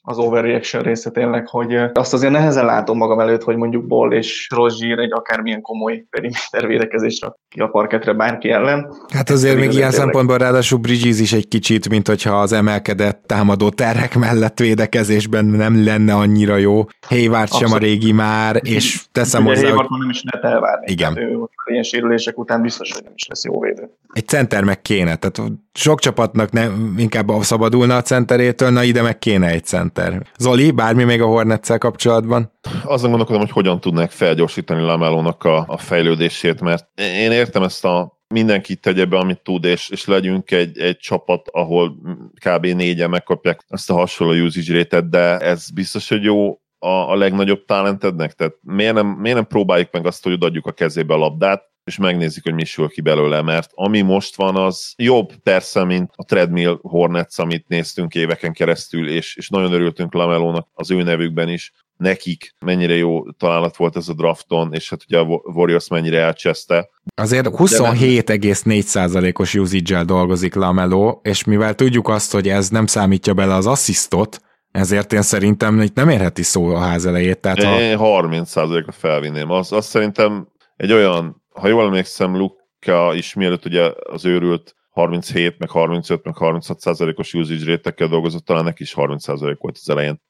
az overreaction része tényleg, hogy azt azért nehezen látom magam előtt, hogy mondjuk Boll és Rozsír egy akármilyen komoly periméter védekezésre ki a parketre bárki ellen. Hát azért még ilyen szempontból ráadásul Bridges is egy kicsit, mint hogyha az emelkedett támadó terek mellett védekezésben nem lenne annyira jó. Hayward sem a régi már, és teszem hozzá, hogy... nem is lehet elvárni. Igen. Hát ő, ilyen sérülések után biztos, hogy nem is lesz jó védő. Egy center meg kéne, tehát sok csapatnak nem, inkább szabadulna a centerétől, na ide meg kéne egy center. Zoli, bármi még a hornets kapcsolatban? Azon gondolkodom, hogy hogyan tudnák felgyorsítani Lamelónak a, a fejlődését, mert én értem ezt a mindenki tegye be, amit tud, és, és legyünk egy, egy csapat, ahol kb. négyen megkapják ezt a hasonló usage rate de ez biztos, hogy jó a, a legnagyobb talentednek? Tehát miért nem, miért nem próbáljuk meg azt, hogy odaadjuk a kezébe a labdát, és megnézzük, hogy mi sül ki belőle, mert ami most van, az jobb persze, mint a Treadmill Hornets, amit néztünk éveken keresztül, és, és nagyon örültünk Lamelónak az ő nevükben is, nekik mennyire jó találat volt ez a drafton, és hát ugye a Warriors mennyire elcseszte. Azért 27,4%-os usage dolgozik Lamelo, és mivel tudjuk azt, hogy ez nem számítja bele az asszisztot, ezért én szerintem itt nem érheti szó a ház elejét. Tehát én ha... 30%-ra felvinném. Azt, azt szerintem egy olyan ha jól emlékszem, Luka is mielőtt ugye az őrült 37, meg 35, meg 36 százalékos usage rétekkel dolgozott, talán neki is 30 százalék volt az elején.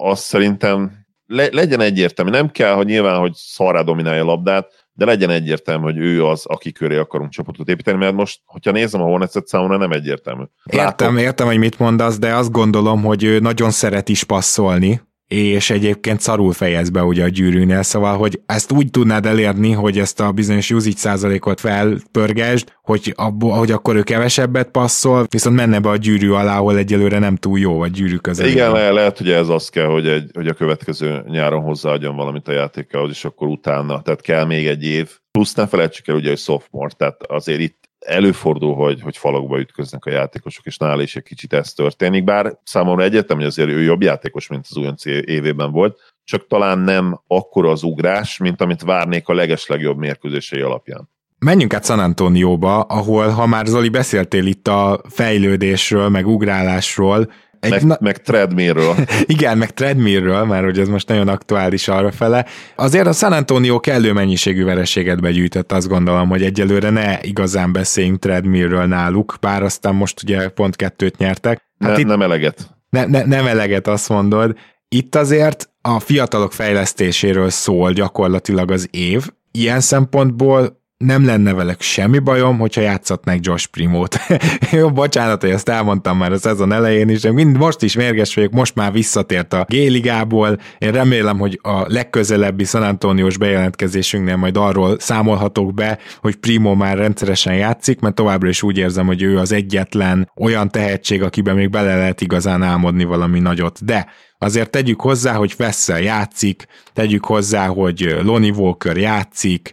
Azt szerintem le, legyen egyértelmű, nem kell, hogy nyilván, hogy szarrá dominálja a labdát, de legyen egyértelmű, hogy ő az, aki köré akarunk csapatot építeni, mert most, hogyha nézem a Hornets-et számomra nem egyértelmű. Látom. Értem, értem, hogy mit mondasz, de azt gondolom, hogy ő nagyon szeret is passzolni, és egyébként szarul fejez be ugye a gyűrűnél, szóval, hogy ezt úgy tudnád elérni, hogy ezt a bizonyos usage százalékot felpörgesd, hogy, abból, hogy akkor ő kevesebbet passzol, viszont menne be a gyűrű alá, ahol egyelőre nem túl jó, vagy gyűrű közel. Igen, le, lehet, hogy ez az kell, hogy, egy, hogy a következő nyáron hozzáadjon valamit a játékához, és akkor utána, tehát kell még egy év. Plusz ne felejtsük el ugye, hogy sophomore, tehát azért itt előfordul, hogy, hogy falakba ütköznek a játékosok, és nála is egy kicsit ez történik, bár számomra egyetem, hogy azért ő jobb játékos, mint az UNC évében volt, csak talán nem akkora az ugrás, mint amit várnék a legeslegjobb mérkőzései alapján. Menjünk át San Antonióba, ahol, ha már Zoli beszéltél itt a fejlődésről, meg ugrálásról, egy meg, na... meg treadmillről. Igen, meg treadmillről, mert hogy ez most nagyon aktuális arra fele. Azért a San Antonio kellő mennyiségű vereséget begyűjtött, azt gondolom, hogy egyelőre ne igazán beszéljünk treadmillről náluk, bár aztán most ugye pont kettőt nyertek. Hát ne, itt... Nem eleget. Ne, ne, nem eleget, azt mondod. Itt azért a fiatalok fejlesztéséről szól gyakorlatilag az év. Ilyen szempontból nem lenne velük semmi bajom, hogyha játszatnák Josh Primót. Jó, bocsánat, hogy ezt elmondtam már a szezon elején is, de mind most is mérges vagyok, most már visszatért a G-ligából. Én remélem, hogy a legközelebbi San Antoniós bejelentkezésünknél majd arról számolhatok be, hogy Primo már rendszeresen játszik, mert továbbra is úgy érzem, hogy ő az egyetlen olyan tehetség, akiben még bele lehet igazán álmodni valami nagyot. De azért tegyük hozzá, hogy Vessel játszik, tegyük hozzá, hogy Lonnie Walker játszik,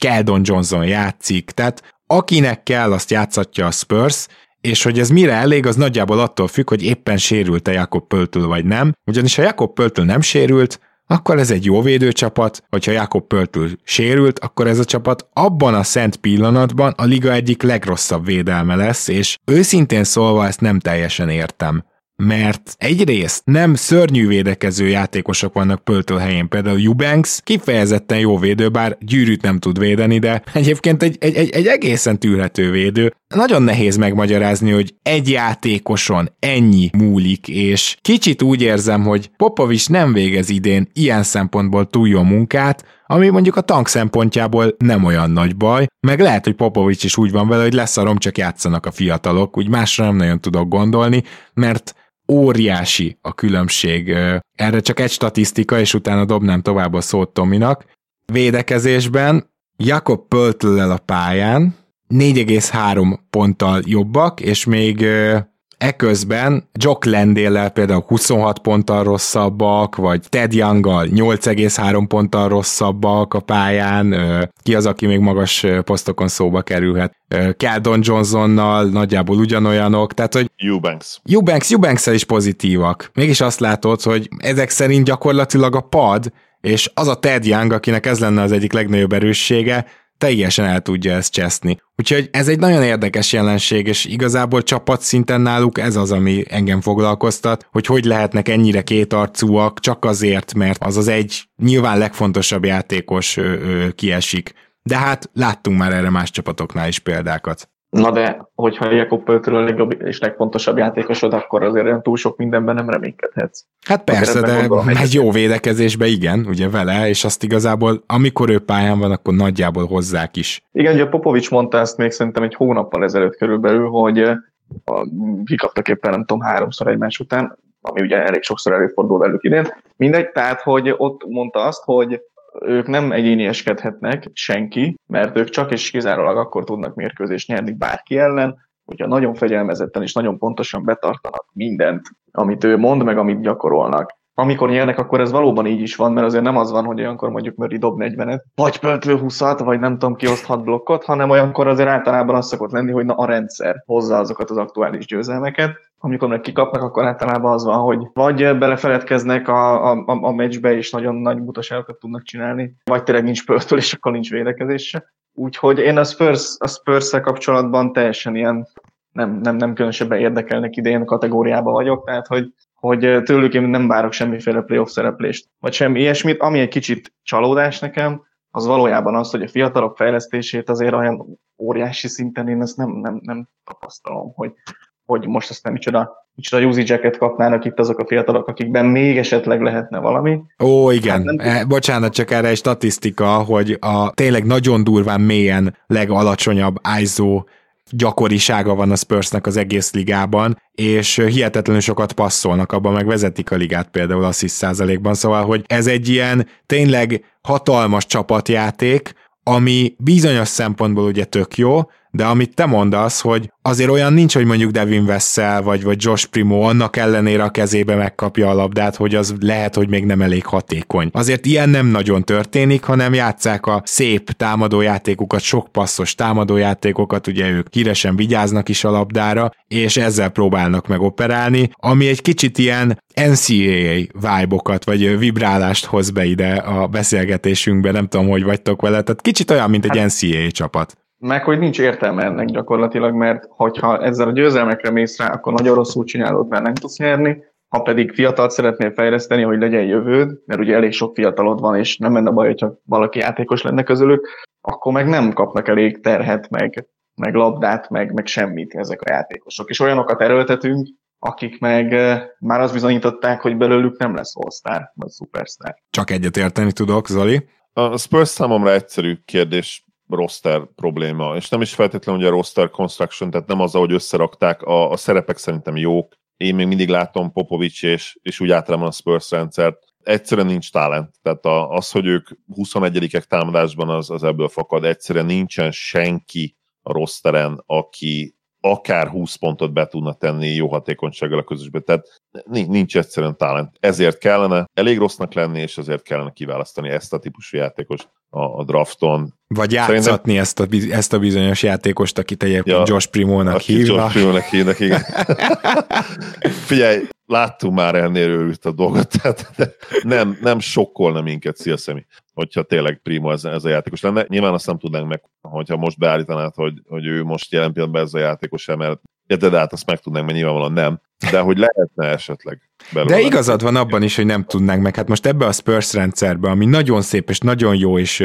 Keldon Johnson játszik, tehát akinek kell, azt játszatja a Spurs, és hogy ez mire elég, az nagyjából attól függ, hogy éppen sérült-e Jakob Pöltül vagy nem. Ugyanis ha Jakob Pöltül nem sérült, akkor ez egy jó védőcsapat, hogyha Jakob Pöltül sérült, akkor ez a csapat abban a szent pillanatban a liga egyik legrosszabb védelme lesz, és őszintén szólva ezt nem teljesen értem mert egyrészt nem szörnyű védekező játékosok vannak Pöltől helyén, például Eubanks kifejezetten jó védő, bár gyűrűt nem tud védeni, de egyébként egy, egy, egy, egy egészen tűrhető védő. Nagyon nehéz megmagyarázni, hogy egy játékoson ennyi múlik, és kicsit úgy érzem, hogy Popovics nem végez idén ilyen szempontból túl jó munkát, ami mondjuk a tank szempontjából nem olyan nagy baj, meg lehet, hogy Popovics is úgy van vele, hogy lesz a csak játszanak a fiatalok, úgy másra nem nagyon tudok gondolni, mert óriási a különbség. Erre csak egy statisztika, és utána dobnám tovább a szót Tominak. Védekezésben Jakob Pöltőlel a pályán 4,3 ponttal jobbak, és még Eközben Jock Lendéllel például 26 ponttal rosszabbak, vagy Ted Younggal 8,3 ponttal rosszabbak a pályán, ki az, aki még magas posztokon szóba kerülhet. Keldon Johnsonnal nagyjából ugyanolyanok, tehát hogy Eubanks. Eubanks, eubanks is pozitívak. Mégis azt látod, hogy ezek szerint gyakorlatilag a pad, és az a Ted Young, akinek ez lenne az egyik legnagyobb erőssége, teljesen el tudja ezt cseszni. Úgyhogy ez egy nagyon érdekes jelenség, és igazából csapatszinten náluk ez az, ami engem foglalkoztat, hogy hogy lehetnek ennyire kétarcúak, csak azért, mert az az egy nyilván legfontosabb játékos ö, ö, kiesik. De hát láttunk már erre más csapatoknál is példákat. Na de, hogyha Jakob Pöltről a legjobb és legfontosabb játékosod, akkor azért olyan túl sok mindenben nem reménykedhetsz. Hát persze, de egy jó védekezésbe igen, ugye vele, és azt igazából, amikor ő pályán van, akkor nagyjából hozzák is. Igen, ugye Popovics mondta ezt még szerintem egy hónappal ezelőtt körülbelül, hogy a, kikaptak éppen nem tudom háromszor egymás után, ami ugye elég sokszor előfordul velük idén. Mindegy, tehát hogy ott mondta azt, hogy ők nem egyénieskedhetnek senki, mert ők csak és kizárólag akkor tudnak mérkőzést nyerni bárki ellen, hogyha nagyon fegyelmezetten és nagyon pontosan betartanak mindent, amit ő mond, meg amit gyakorolnak. Amikor nyernek, akkor ez valóban így is van, mert azért nem az van, hogy olyankor mondjuk Murray dob 40-et, vagy pöltő 20 vagy nem tudom ki oszt 6 blokkot, hanem olyankor azért általában az szokott lenni, hogy na a rendszer hozza azokat az aktuális győzelmeket, amikor meg kikapnak, akkor általában az van, hogy vagy belefeledkeznek a, a, a meccsbe, és nagyon nagy butaságokat tudnak csinálni, vagy tényleg nincs pörtől, és akkor nincs védekezés se. Úgyhogy én a Spurs, a spurs kapcsolatban teljesen ilyen nem, nem, nem különösebben érdekelnek idén kategóriában vagyok, tehát hogy, hogy tőlük én nem várok semmiféle playoff szereplést, vagy semmi ilyesmit, ami egy kicsit csalódás nekem, az valójában az, hogy a fiatalok fejlesztését azért olyan óriási szinten én ezt nem, nem, nem tapasztalom, hogy, hogy most aztán micsoda, micsoda Jacket kapnának itt azok a fiatalok, akikben még esetleg lehetne valami. Ó, igen. Hát nem... e, bocsánat, csak erre egy statisztika, hogy a tényleg nagyon durván mélyen legalacsonyabb ISO gyakorisága van a Spursnek az egész ligában, és hihetetlenül sokat passzolnak, abban meg vezetik a ligát például assist százalékban, szóval, hogy ez egy ilyen tényleg hatalmas csapatjáték, ami bizonyos szempontból ugye tök jó, de amit te mondasz, hogy azért olyan nincs, hogy mondjuk Devin Vessel vagy, vagy Josh Primo annak ellenére a kezébe megkapja a labdát, hogy az lehet, hogy még nem elég hatékony. Azért ilyen nem nagyon történik, hanem játszák a szép támadójátékokat, sok passzos támadójátékokat, ugye ők híresen vigyáznak is a labdára, és ezzel próbálnak meg operálni, ami egy kicsit ilyen NCAA vibe vagy vibrálást hoz be ide a beszélgetésünkbe, nem tudom, hogy vagytok vele, tehát kicsit olyan, mint egy NCAA hát- csapat. Meg, hogy nincs értelme ennek gyakorlatilag, mert hogyha ezzel a győzelmekre mész rá, akkor nagyon rosszul csinálod, mert nem tudsz nyerni, ha pedig fiatalt szeretnél fejleszteni, hogy legyen jövőd, mert ugye elég sok fiatalod van, és nem menne baj, hogyha valaki játékos lenne közülük, akkor meg nem kapnak elég terhet, meg, meg labdát, meg, meg semmit ezek a játékosok. És olyanokat erőltetünk, akik meg eh, már azt bizonyították, hogy belőlük nem lesz all vagy superstar. Csak egyet érteni tudok, Zoli. A Spurs számomra egyszerű kérdés, roster probléma, és nem is feltétlenül ugye a roster construction, tehát nem az, hogy összerakták, a, a szerepek szerintem jók. Én még mindig látom Popovics és, és úgy általában a Spurs rendszert, egyszerűen nincs talent. Tehát a, az, hogy ők 21-ek támadásban, az, az ebből fakad. Egyszerűen nincsen senki a rosteren, aki akár 20 pontot be tudna tenni jó hatékonysággal a közösbe. Tehát nincs egyszerűen talent. Ezért kellene elég rossznak lenni, és ezért kellene kiválasztani ezt a típusú játékos a, a drafton. Vagy játszatni Szerintem... ezt, a, ezt a bizonyos játékost, akit egyébként ja, Josh Primónak hívnak. Josh Primónak hívnak, igen. Figyelj, láttunk már ennél őrült a dolgot, tehát nem, nem sokkolna minket, szia Szemi, hogyha tényleg Primo ez, ez a játékos lenne. Nyilván azt nem tudnánk meg, hogyha most beállítanád, hogy, hogy ő most jelen pillanatban ez a játékos, mert de hát azt meg tudnánk, mert nyilvánvalóan nem. De hogy lehetne esetleg belőle. De igazad van abban is, hogy nem tudnánk meg. Hát most ebbe a Spurs rendszerbe, ami nagyon szép és nagyon jó és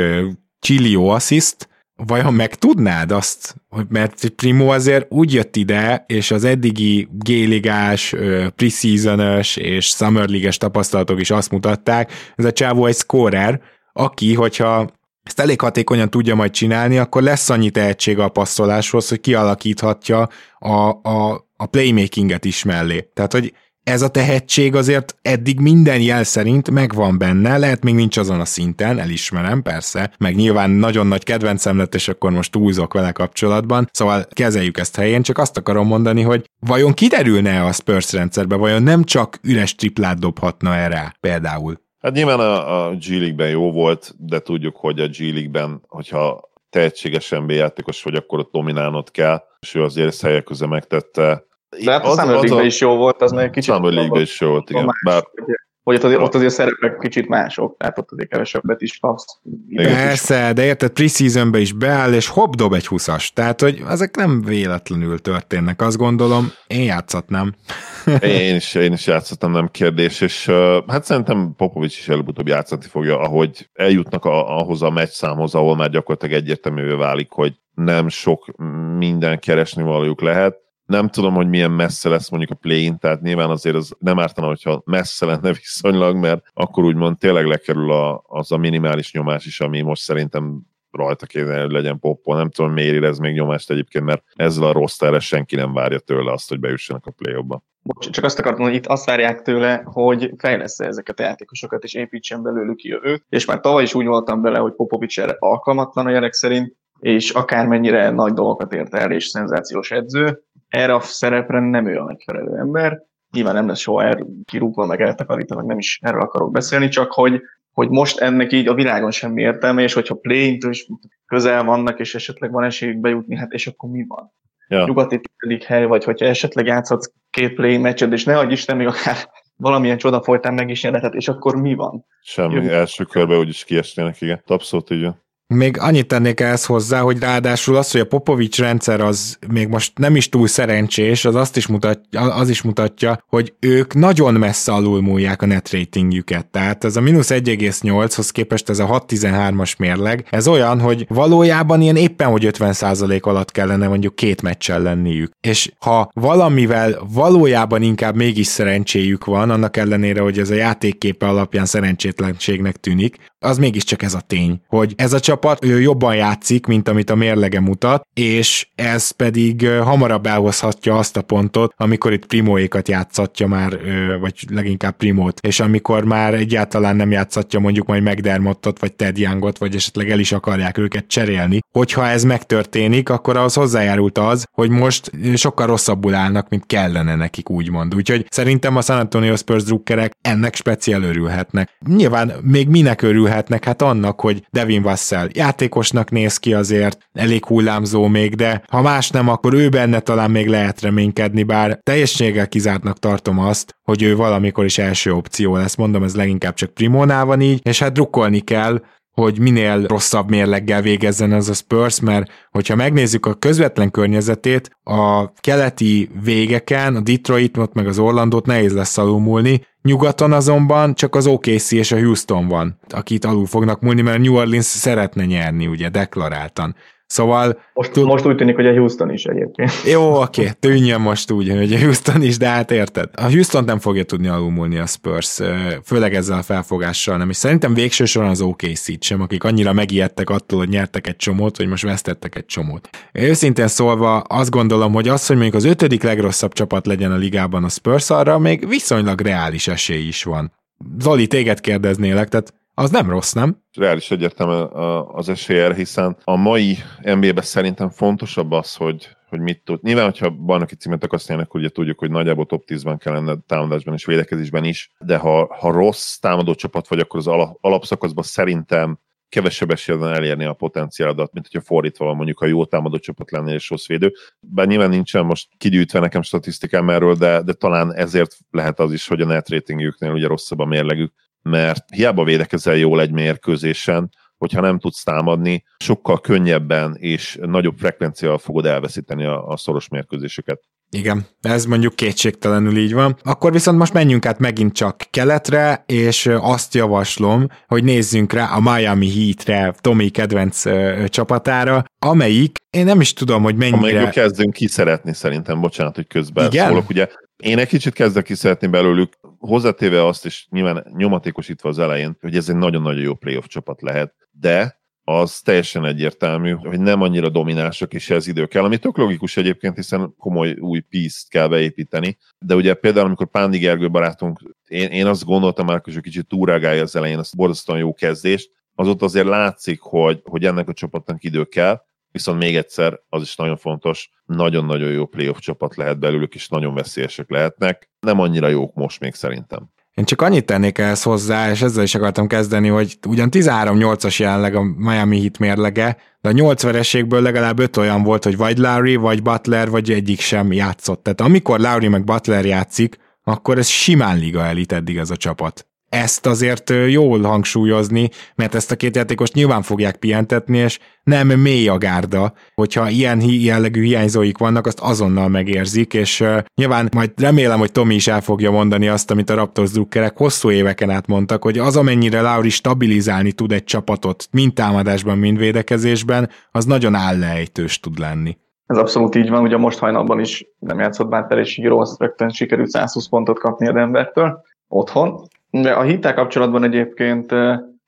csillió assziszt, vajon meg tudnád azt, hogy mert Primo azért úgy jött ide, és az eddigi géligás, preseason és Summer League-es tapasztalatok is azt mutatták, ez a csávó egy scorer, aki, hogyha ezt elég hatékonyan tudja majd csinálni, akkor lesz annyi tehetség a passzoláshoz, hogy kialakíthatja a, a, a playmakinget is mellé. Tehát, hogy ez a tehetség azért eddig minden jel szerint megvan benne, lehet még nincs azon a szinten, elismerem, persze, meg nyilván nagyon nagy kedvencem lett, és akkor most túlzok vele kapcsolatban, szóval kezeljük ezt helyén, csak azt akarom mondani, hogy vajon kiderülne a Spurs rendszerbe, vajon nem csak üres triplát dobhatna erre például? Hát nyilván a, a G jó volt, de tudjuk, hogy a G hogyha tehetséges NBA játékos vagy, akkor ott dominálnod kell, és ő azért ezt közben megtette de hát a Summer League-ben is jó volt, az meg kicsit... Summer League-ben is jó volt, igen. Más, Bár... Hogy ott azért, ott azért szerepek kicsit mások, tehát ott azért kevesebbet is kapsz. Persze, de érted, preseasonbe is beáll, és hopp, dob egy 20-as. Tehát, hogy ezek nem véletlenül történnek, azt gondolom. Én játszhatnám. én, is, én is játszottam, nem kérdés, és uh, hát szerintem Popovics is előbb-utóbb játszani fogja, ahogy eljutnak a, ahhoz a meccs számhoz, ahol már gyakorlatilag egyértelművé válik, hogy nem sok minden keresni valójuk lehet, nem tudom, hogy milyen messze lesz mondjuk a play tehát nyilván azért az nem ártana, hogyha messze lenne viszonylag, mert akkor úgymond tényleg lekerül a, az a minimális nyomás is, ami most szerintem rajta kéne, hogy legyen poppon. Nem tudom, miért érez még nyomást egyébként, mert ezzel a rossz senki nem várja tőle azt, hogy bejussanak a play ba Csak azt akartam, hogy itt azt várják tőle, hogy fejlesz ezeket a játékosokat, és építsen belőlük jövőt. És már tavaly is úgy voltam bele, hogy Popovics erre alkalmatlan a gyerek szerint, és akármennyire nagy dolgokat ért el, és szenzációs edző, erre a szerepre nem ő a megfelelő ember. Nyilván nem lesz soha el, kirúgva, meg eltakarítva, meg nem is erről akarok beszélni, csak hogy, hogy most ennek így a világon semmi értelme, és hogyha play is közel vannak, és esetleg van esélyük bejutni, hát és akkor mi van? Ja. Nyugati tizedik hely, vagy hogyha esetleg játszhatsz két play meccset, és ne adj Isten, még akár valamilyen csoda folytán meg is jelenhet, és akkor mi van? Semmi, Jön. első körbe úgyis kiesnének, igen. Abszolút így még annyit tennék ehhez hozzá, hogy ráadásul az, hogy a Popovics rendszer az még most nem is túl szerencsés, az azt is mutatja, az is mutatja, hogy ők nagyon messze alulmúlják a net ratingjüket. Tehát ez a mínusz 1,8-hoz képest ez a 6-13-as mérleg, ez olyan, hogy valójában ilyen éppen, hogy 50% alatt kellene mondjuk két meccsen lenniük. És ha valamivel valójában inkább mégis szerencséjük van, annak ellenére, hogy ez a játékképe alapján szerencsétlenségnek tűnik, az mégiscsak ez a tény, hogy ez a csapat csapat jobban játszik, mint amit a mérlege mutat, és ez pedig hamarabb elhozhatja azt a pontot, amikor itt primóékat játszatja már, vagy leginkább primót, és amikor már egyáltalán nem játszatja mondjuk majd McDermottot, vagy Ted Youngot, vagy esetleg el is akarják őket cserélni. Hogyha ez megtörténik, akkor ahhoz hozzájárult az, hogy most sokkal rosszabbul állnak, mint kellene nekik, úgymond. Úgyhogy szerintem a San Antonio Spurs drukkerek ennek speciál örülhetnek. Nyilván még minek örülhetnek? Hát annak, hogy Devin Vassell játékosnak néz ki azért, elég hullámzó még, de ha más nem, akkor ő benne talán még lehet reménykedni, bár teljességgel kizártnak tartom azt, hogy ő valamikor is első opció lesz. Mondom, ez leginkább csak Primónál van így, és hát drukkolni kell, hogy minél rosszabb mérleggel végezzen az a Spurs, mert hogyha megnézzük a közvetlen környezetét, a keleti végeken, a Detroitot meg az Orlandót nehéz lesz alulmúlni, nyugaton azonban csak az OKC és a Houston van, akit alul fognak múlni, mert New Orleans szeretne nyerni, ugye, deklaráltan. Szóval... Most, tud... most úgy tűnik, hogy a Houston is egyébként. Jó, oké, okay, tűnjön most úgy, hogy a Houston is, de hát érted. A Houston nem fogja tudni alulmúlni a Spurs, főleg ezzel a felfogással nem. És szerintem végső soron az OKC-t sem, akik annyira megijedtek attól, hogy nyertek egy csomót, hogy most vesztettek egy csomót. Őszintén szólva azt gondolom, hogy az, hogy mondjuk az ötödik legrosszabb csapat legyen a ligában a Spurs, arra még viszonylag reális esély is van. Zoli, téged kérdeznélek, tehát az nem rossz, nem? Reális egyértelmű az esélyer, hiszen a mai NBA-ben szerintem fontosabb az, hogy, hogy mit tud. Nyilván, hogyha bajnoki címet akarsz nyerni, akkor ugye tudjuk, hogy nagyjából top 10-ben kell lenned támadásban és védekezésben is, de ha, ha rossz támadó csapat vagy, akkor az alap, alapszakaszban szerintem kevesebb esélye van elérni a potenciáladat, mint hogyha fordítva van, mondjuk, ha jó támadó csapat lenne és rossz védő. Bár nyilván nincsen most kigyűjtve nekem statisztikám erről, de, de talán ezért lehet az is, hogy a net ratingjüknél ugye rosszabb a mérlegük, mert hiába védekezel jól egy mérkőzésen, hogyha nem tudsz támadni, sokkal könnyebben és nagyobb frekvenciával fogod elveszíteni a, a szoros mérkőzéseket. Igen, ez mondjuk kétségtelenül így van. Akkor viszont most menjünk át megint csak keletre, és azt javaslom, hogy nézzünk rá a Miami Heat-re, Tomi kedvenc ö, csapatára, amelyik, én nem is tudom, hogy mennyire... Amelyikből kezdünk ki szeretni szerintem, bocsánat, hogy közben Igen? szólok. Ugye én egy kicsit kezdek ki szeretni belőlük, hozzátéve azt is nyilván nyomatékosítva az elején, hogy ez egy nagyon-nagyon jó playoff csapat lehet, de az teljesen egyértelmű, hogy nem annyira dominánsak, és ez idő kell, ami tök logikus egyébként, hiszen komoly új piece kell beépíteni. De ugye például, amikor Pándi Gergő barátunk, én, én azt gondoltam már, hogy kicsit túrágálja az elején azt borzasztóan jó kezdést, azóta azért látszik, hogy, hogy ennek a csapatnak idő kell, viszont még egyszer, az is nagyon fontos, nagyon-nagyon jó playoff csapat lehet belőlük, és nagyon veszélyesek lehetnek. Nem annyira jók most még szerintem. Én csak annyit tennék ehhez hozzá, és ezzel is akartam kezdeni, hogy ugyan 13-8-as jelenleg a Miami Heat mérlege, de a 8 vereségből legalább 5 olyan volt, hogy vagy Lowry, vagy Butler, vagy egyik sem játszott. Tehát amikor Lowry meg Butler játszik, akkor ez simán liga elit eddig ez a csapat ezt azért jól hangsúlyozni, mert ezt a két játékost nyilván fogják pihentetni, és nem mély a gárda, hogyha ilyen jellegű hiányzóik vannak, azt azonnal megérzik, és nyilván majd remélem, hogy Tomi is el fogja mondani azt, amit a Raptors drukkerek hosszú éveken át mondtak, hogy az, amennyire Lauri stabilizálni tud egy csapatot, mind támadásban, mind védekezésben, az nagyon állejtős tud lenni. Ez abszolút így van, ugye most hajnalban is nem játszott Báter és így rossz, rögtön sikerült 120 pontot kapni a Denvertől. Otthon, de a hittel kapcsolatban egyébként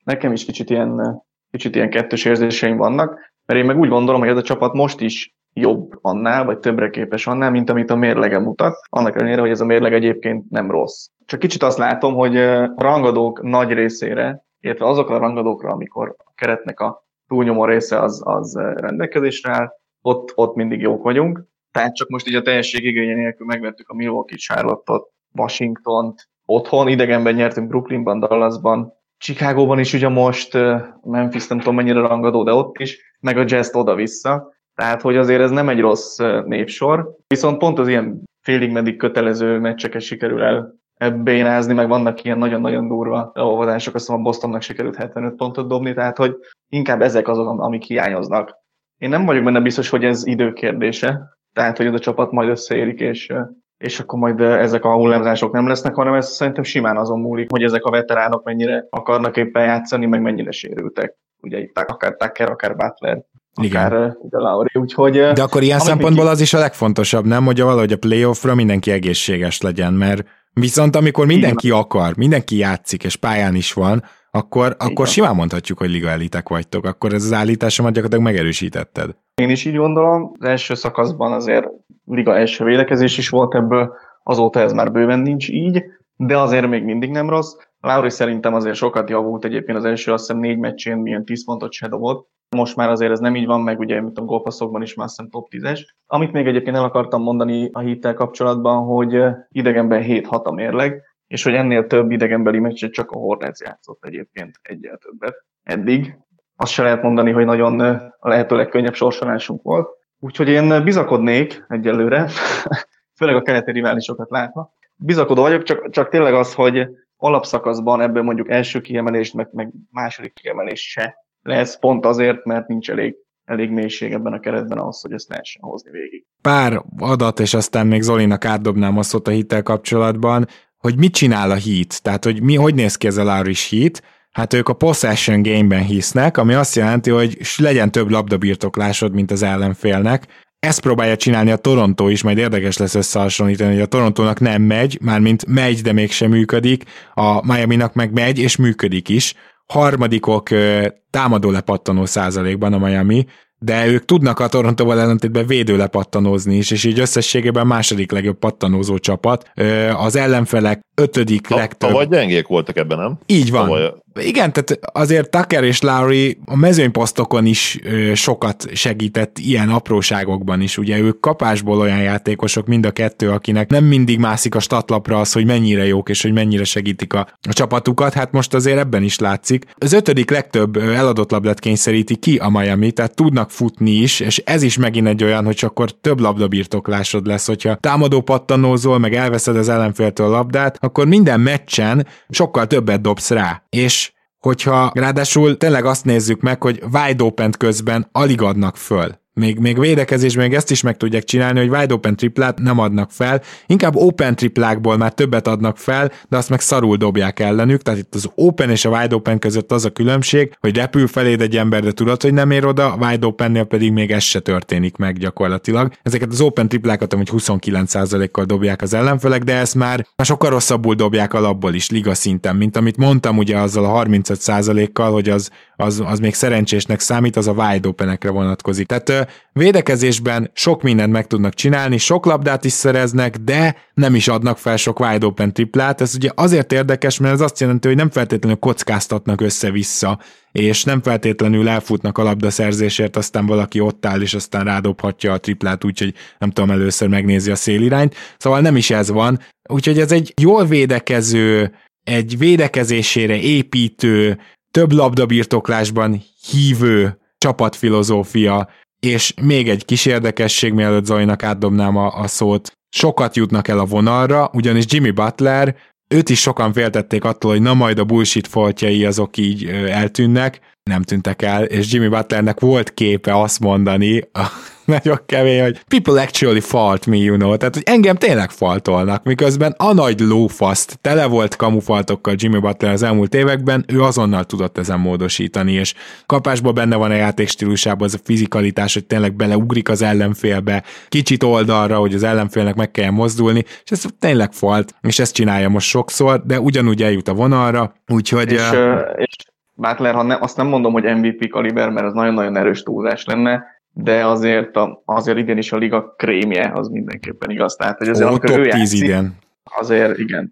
nekem is kicsit ilyen, kicsit ilyen kettős érzéseim vannak, mert én meg úgy gondolom, hogy ez a csapat most is jobb annál, vagy többre képes annál, mint amit a mérlege mutat, annak ellenére, hogy ez a mérleg egyébként nem rossz. Csak kicsit azt látom, hogy a rangadók nagy részére, illetve azokra a rangadókra, amikor a keretnek a túlnyomó része az, az rendelkezésre áll, ott, ott mindig jók vagyunk. Tehát csak most így a teljesség igénye nélkül megvettük a Milwaukee Charlotte-ot, Washington-t, otthon, idegenben nyertünk Brooklynban, Dallasban, Chicagóban is ugye most, Memphis nem tudom mennyire rangadó, de ott is, meg a jazz oda-vissza. Tehát, hogy azért ez nem egy rossz népsor. Viszont pont az ilyen félig meddig kötelező meccseket sikerül el bénázni, meg vannak ilyen nagyon-nagyon durva olvadások, azt mondom, Bostonnak sikerült 75 pontot dobni, tehát hogy inkább ezek azok, amik hiányoznak. Én nem vagyok benne biztos, hogy ez időkérdése, tehát hogy ez a csapat majd összeérik, és és akkor majd ezek a hullámzások nem lesznek, hanem ez szerintem simán azon múlik, hogy ezek a veteránok mennyire akarnak éppen játszani, meg mennyire sérültek. Ugye itt akár Tucker, akár Butler, igen. akár de Lauri, úgyhogy... De akkor ilyen szempontból az is a legfontosabb, nem, hogy valahogy a playoffra mindenki egészséges legyen, mert viszont amikor mindenki akar, mindenki játszik, és pályán is van, akkor, akkor simán mondhatjuk, hogy liga elitek vagytok. Akkor ez az állításomat gyakorlatilag megerősítetted. Én is így gondolom. Az első szakaszban azért liga első védekezés is volt ebből, azóta ez már bőven nincs így, de azért még mindig nem rossz. Lauri szerintem azért sokat javult egyébként az első, azt hiszem négy meccsén milyen 10 pontot se dobott. Most már azért ez nem így van, meg ugye, mint a golpasszokban is már azt top 10-es. Amit még egyébként el akartam mondani a hittel kapcsolatban, hogy idegenben 7-6 a mérleg, és hogy ennél több idegenbeli meccset csak a Hornets játszott egyébként egyel többet eddig. Azt se lehet mondani, hogy nagyon a lehető legkönnyebb sorsolásunk volt. Úgyhogy én bizakodnék egyelőre, főleg a keleti riválisokat látva. Bizakodó vagyok, csak, csak tényleg az, hogy alapszakaszban ebből mondjuk első kiemelést, meg, meg második kiemelés se lesz, pont azért, mert nincs elég elég mélység ebben a keretben ahhoz, hogy ezt lehessen hozni végig. Pár adat, és aztán még Zolinak átdobnám azt ott a hittel kapcsolatban, hogy mit csinál a hit, tehát hogy mi, hogy néz ki ez a Lauris hit, Hát ők a possession game-ben hisznek, ami azt jelenti, hogy legyen több labdabirtoklásod, mint az ellenfélnek. Ezt próbálja csinálni a Toronto is, majd érdekes lesz összehasonlítani, hogy a Torontónak nem megy, mármint megy, de mégsem működik, a Miami-nak meg megy, és működik is. Harmadikok támadó lepattanó százalékban a Miami, de ők tudnak a Torontóval ellentétben védőlepattanózni is, és így összességében második legjobb pattanózó csapat. Az ellenfelek ötödik legtöbb. Tavaly gyengék voltak ebben, nem? Így van. Tavaly igen, tehát azért Tucker és Lowry a mezőnyposztokon is sokat segített ilyen apróságokban is. Ugye ők kapásból olyan játékosok, mind a kettő, akinek nem mindig mászik a statlapra az, hogy mennyire jók és hogy mennyire segítik a, a csapatukat, hát most azért ebben is látszik. Az ötödik legtöbb eladott labdát kényszeríti ki a Miami, tehát tudnak futni is, és ez is megint egy olyan, hogy akkor több labdabirtoklásod lesz, hogyha támadó pattanózol, meg elveszed az ellenféltől a labdát, akkor minden meccsen sokkal többet dobsz rá. És hogyha ráadásul tényleg azt nézzük meg, hogy wide open közben alig adnak föl. Még, még védekezés, még ezt is meg tudják csinálni, hogy wide open triplát nem adnak fel, inkább open triplákból már többet adnak fel, de azt meg szarul dobják ellenük, tehát itt az open és a wide open között az a különbség, hogy repül feléd egy ember, de tudod, hogy nem ér oda, wide opennél pedig még ez se történik meg gyakorlatilag. Ezeket az open triplákat amúgy 29%-kal dobják az ellenfelek, de ezt már, már sokkal rosszabbul dobják alapból is liga szinten, mint amit mondtam ugye azzal a 35%-kal, hogy az, az, az még szerencsésnek számít, az a wide openekre vonatkozik. Tehát védekezésben sok mindent meg tudnak csinálni, sok labdát is szereznek, de nem is adnak fel sok wide open triplát. Ez ugye azért érdekes, mert ez azt jelenti, hogy nem feltétlenül kockáztatnak össze-vissza, és nem feltétlenül elfutnak a labdaszerzésért, aztán valaki ott áll, és aztán rádobhatja a triplát, úgyhogy nem tudom, először megnézi a szélirányt. Szóval nem is ez van. Úgyhogy ez egy jól védekező, egy védekezésére építő, több labdabirtoklásban hívő csapatfilozófia, és még egy kis érdekesség, mielőtt Zajnak átdobnám a, a szót, sokat jutnak el a vonalra, ugyanis Jimmy Butler, őt is sokan féltették attól, hogy na majd a bullshit foltjai azok így eltűnnek, nem tűntek el, és Jimmy Butlernek volt képe azt mondani, nagyon kemény, hogy people actually fault me, you know, tehát hogy engem tényleg faltolnak, miközben a nagy lófaszt tele volt kamufaltokkal Jimmy Butler az elmúlt években, ő azonnal tudott ezen módosítani, és kapásban benne van a játék stílusában az a fizikalitás, hogy tényleg beleugrik az ellenfélbe, kicsit oldalra, hogy az ellenfélnek meg kell mozdulni, és ez tényleg falt, és ezt csinálja most sokszor, de ugyanúgy eljut a vonalra, úgyhogy... És, uh, és Butler, ha ne, azt nem mondom, hogy MVP kaliber, mert az nagyon-nagyon erős túlzás lenne, de azért, a, azért igenis a liga krémje az mindenképpen igaz. Tehát, hogy azért, Ó, top ő 10 játszik, idén. Azért igen.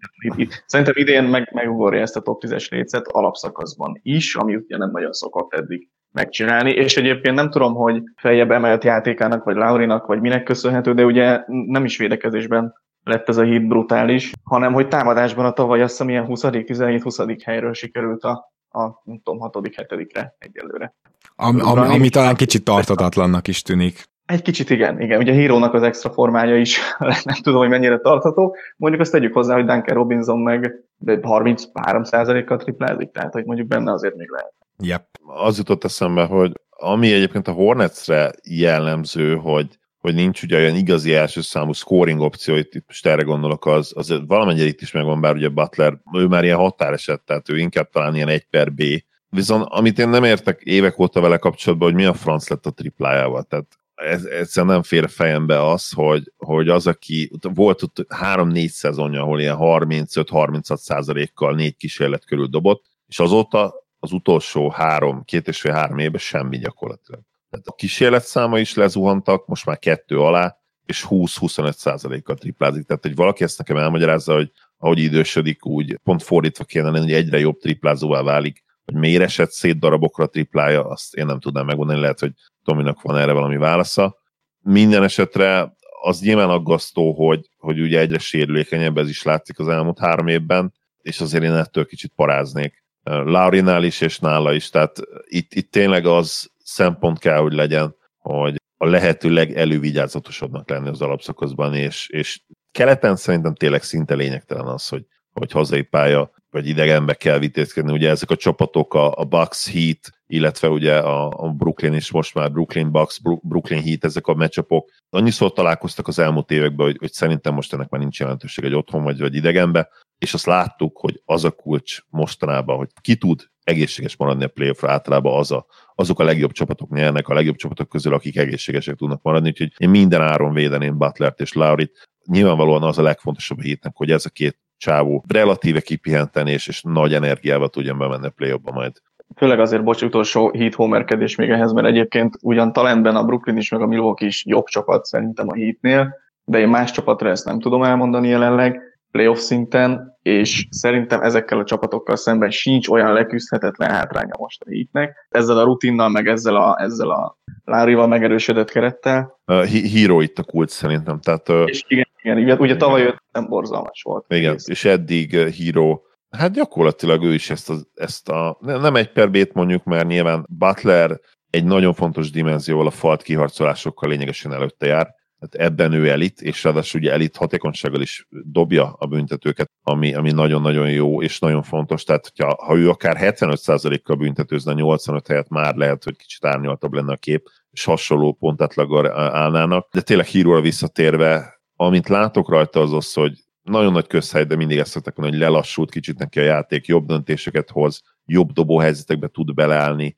Szerintem idén meg, megugorja ezt a top 10-es lécet alapszakaszban is, ami ugye nem nagyon szokott eddig megcsinálni, és egyébként nem tudom, hogy feljebb emelt játékának, vagy Laurinak, vagy minek köszönhető, de ugye nem is védekezésben lett ez a hit brutális, hanem hogy támadásban a tavaly azt hiszem ilyen 20 17 20 helyről sikerült a, a nem tudom, hatodik, hetedikre egyelőre. Am, am, ami talán kicsit tartatatlannak is tűnik. Egy kicsit igen, igen. Ugye a hírónak az extra formája is nem tudom, hogy mennyire tartható. Mondjuk azt tegyük hozzá, hogy Duncan Robinson meg 33%-kal triplázik, tehát hogy mondjuk benne azért még lehet. Yep. Az jutott eszembe, hogy ami egyébként a Hornetsre jellemző, hogy hogy nincs ugye olyan igazi első számú scoring opció, itt, itt most erre gondolok, az, az valamennyire itt is megvan, bár ugye Butler, ő már ilyen határeset, tehát ő inkább talán ilyen 1 per B. Viszont amit én nem értek évek óta vele kapcsolatban, hogy mi a franc lett a triplájával, tehát ez, egyszerűen nem fér fejembe az, hogy, hogy az, aki volt ott három-négy szezonja, ahol ilyen 35-36 százalékkal négy kísérlet körül dobott, és azóta az utolsó három, két és fél három évben semmi gyakorlatilag. Tehát a kísérletszáma is lezuhantak, most már kettő alá, és 20-25 százalékkal triplázik. Tehát, hogy valaki ezt nekem elmagyarázza, hogy ahogy idősödik, úgy pont fordítva kéne lenni, hogy egyre jobb triplázóvá válik, hogy miért esett szét darabokra triplája, azt én nem tudnám megmondani, lehet, hogy Tominak van erre valami válasza. Minden esetre az nyilván aggasztó, hogy, hogy ugye egyre sérülékenyebb, ez is látszik az elmúlt három évben, és azért én ettől kicsit paráznék. Laurinál is, és nála is, tehát itt, itt tényleg az szempont kell, hogy legyen, hogy a lehető legelővigyázatosabbnak lenni az alapszakaszban, és, és keleten szerintem tényleg szinte lényegtelen az, hogy, hogy hazai pálya vagy idegenbe kell vitézkedni. Ugye ezek a csapatok, a, a Bucks Heat, illetve ugye a, a Brooklyn is most már Brooklyn Bucks, Brooklyn Heat, ezek a meccsapok annyiszor találkoztak az elmúlt években, hogy, hogy szerintem most ennek már nincs jelentőség egy otthon vagy, vagy idegenbe, és azt láttuk, hogy az a kulcs mostanában, hogy ki tud egészséges maradni a playoffra, általában az a, azok a legjobb csapatok nyernek, a legjobb csapatok közül, akik egészségesek tudnak maradni, úgyhogy én minden áron védeném Butlert és Laurit. Nyilvánvalóan az a legfontosabb a hétnek, hogy ez a két csávó relatíve kipihenten és, és nagy energiával tudjon bemenni a play majd. Főleg azért, bocs, utolsó hit homerkedés még ehhez, mert egyébként ugyan talentben a Brooklyn is, meg a Milwaukee is jobb csapat szerintem a hitnél, de én más csapatra ezt nem tudom elmondani jelenleg, playoff szinten, és szerintem ezekkel a csapatokkal szemben sincs olyan leküzdhetetlen hátránya most a hitnek. Ezzel a rutinnal, meg ezzel a, ezzel a Lárival megerősödött kerettel. Uh, híró itt a kult szerintem. Tehát, uh, és igen, igen, igen, ugye tavaly jött, nem borzalmas volt. Igen, és, és eddig híró Hát gyakorlatilag ő is ezt a, ezt a nem egy per B-t mondjuk, mert nyilván Butler egy nagyon fontos dimenzióval a falt kiharcolásokkal lényegesen előtte jár, tehát ebben ő elit, és ráadásul ugye elit hatékonysággal is dobja a büntetőket, ami, ami nagyon-nagyon jó és nagyon fontos. Tehát, hogyha, ha ő akár 75%-kal büntetőzne 85 helyet, már lehet, hogy kicsit árnyaltabb lenne a kép, és hasonló pontátlaggal állnának. De tényleg híróra visszatérve, amint látok rajta az az, hogy nagyon nagy közhely, de mindig ezt szoktak mondani, hogy lelassult kicsit neki a játék, jobb döntéseket hoz, jobb dobóhelyzetekbe tud beleállni,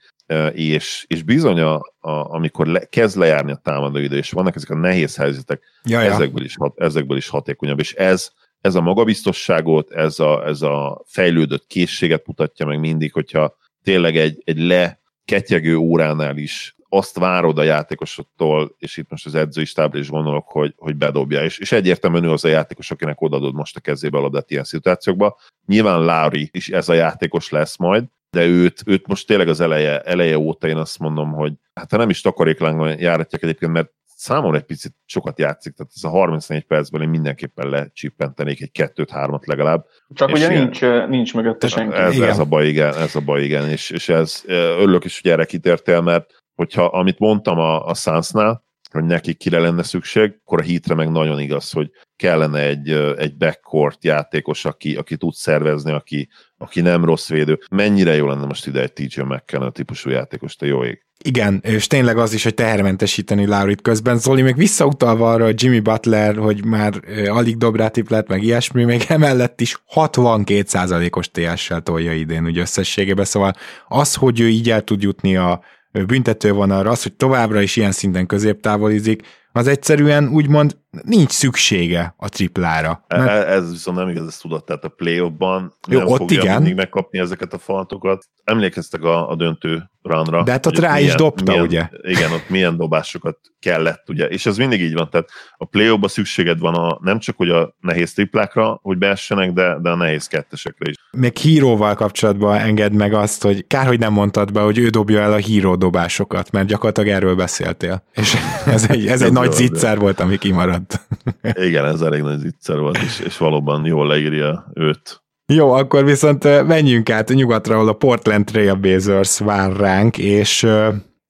és, és bizony, a, a, amikor le, kezd lejárni a támadó idő, és vannak ezek a nehéz helyzetek, Jaja. ezekből, is, hat, ezekből is hatékonyabb, és ez, ez a magabiztosságot, ez a, ez a fejlődött készséget mutatja meg mindig, hogyha tényleg egy, egy leketyegő óránál is azt várod a játékosoktól, és itt most az edzői stábra is gondolok, hogy, hogy bedobja, és, és egyértelműen ő az a játékos, akinek odadod most a kezébe a labdát ilyen szituációkba. Nyilván Lári is ez a játékos lesz majd, de őt, őt most tényleg az eleje, eleje óta én azt mondom, hogy hát ha nem is takaréklángon járatják egyébként, mert számomra egy picit sokat játszik, tehát ez a 34 percben én mindenképpen lecsippentenék egy kettőt, hármat legalább. Csak ugye ilyen, nincs, nincs mögötte senki. Ez, ez, a baj, igen, ez a baj, igen, és, és ez, örülök is, hogy erre kitértél, mert hogyha amit mondtam a, a Sunsnál, hogy nekik kire lenne szükség, akkor a hitre meg nagyon igaz, hogy kellene egy, egy backcourt játékos, aki, aki tud szervezni, aki, aki nem rossz védő. Mennyire jó lenne most ide egy TJ McKenna típusú játékos, te jó ég. Igen, és tényleg az is, hogy tehermentesíteni Laurit közben. Zoli még visszautalva arra, hogy Jimmy Butler, hogy már alig dob rá tiplet, meg ilyesmi, még emellett is 62%-os TS-sel tolja idén úgy összességében, szóval az, hogy ő így el tud jutni a büntetővonalra, az, hogy továbbra is ilyen szinten középtávolizik, az egyszerűen úgymond nincs szüksége a triplára. E, mert... Ez viszont nem igaz, ezt tudod, tehát a play-offban nem ott fogja igen. mindig megkapni ezeket a faltokat. Emlékeztek a, a döntő runra. De hát ott rá milyen, is dobta, milyen, ugye? Igen, ott milyen dobásokat kellett, ugye? És ez mindig így van, tehát a play ba szükséged van a, nem csak hogy a nehéz triplákra, hogy beessenek, de, de a nehéz kettesekre is. Még híróval kapcsolatban enged meg azt, hogy kár, hogy nem mondtad be, hogy ő dobja el a híró dobásokat, mert gyakorlatilag erről beszéltél. És ez egy, ez egy nagy zicser volt, ami kimaradt. Igen, ez elég nagy zicser volt, és, és valóban jól leírja őt jó, akkor viszont menjünk át nyugatra, ahol a Portland Trailblazers vár ránk, és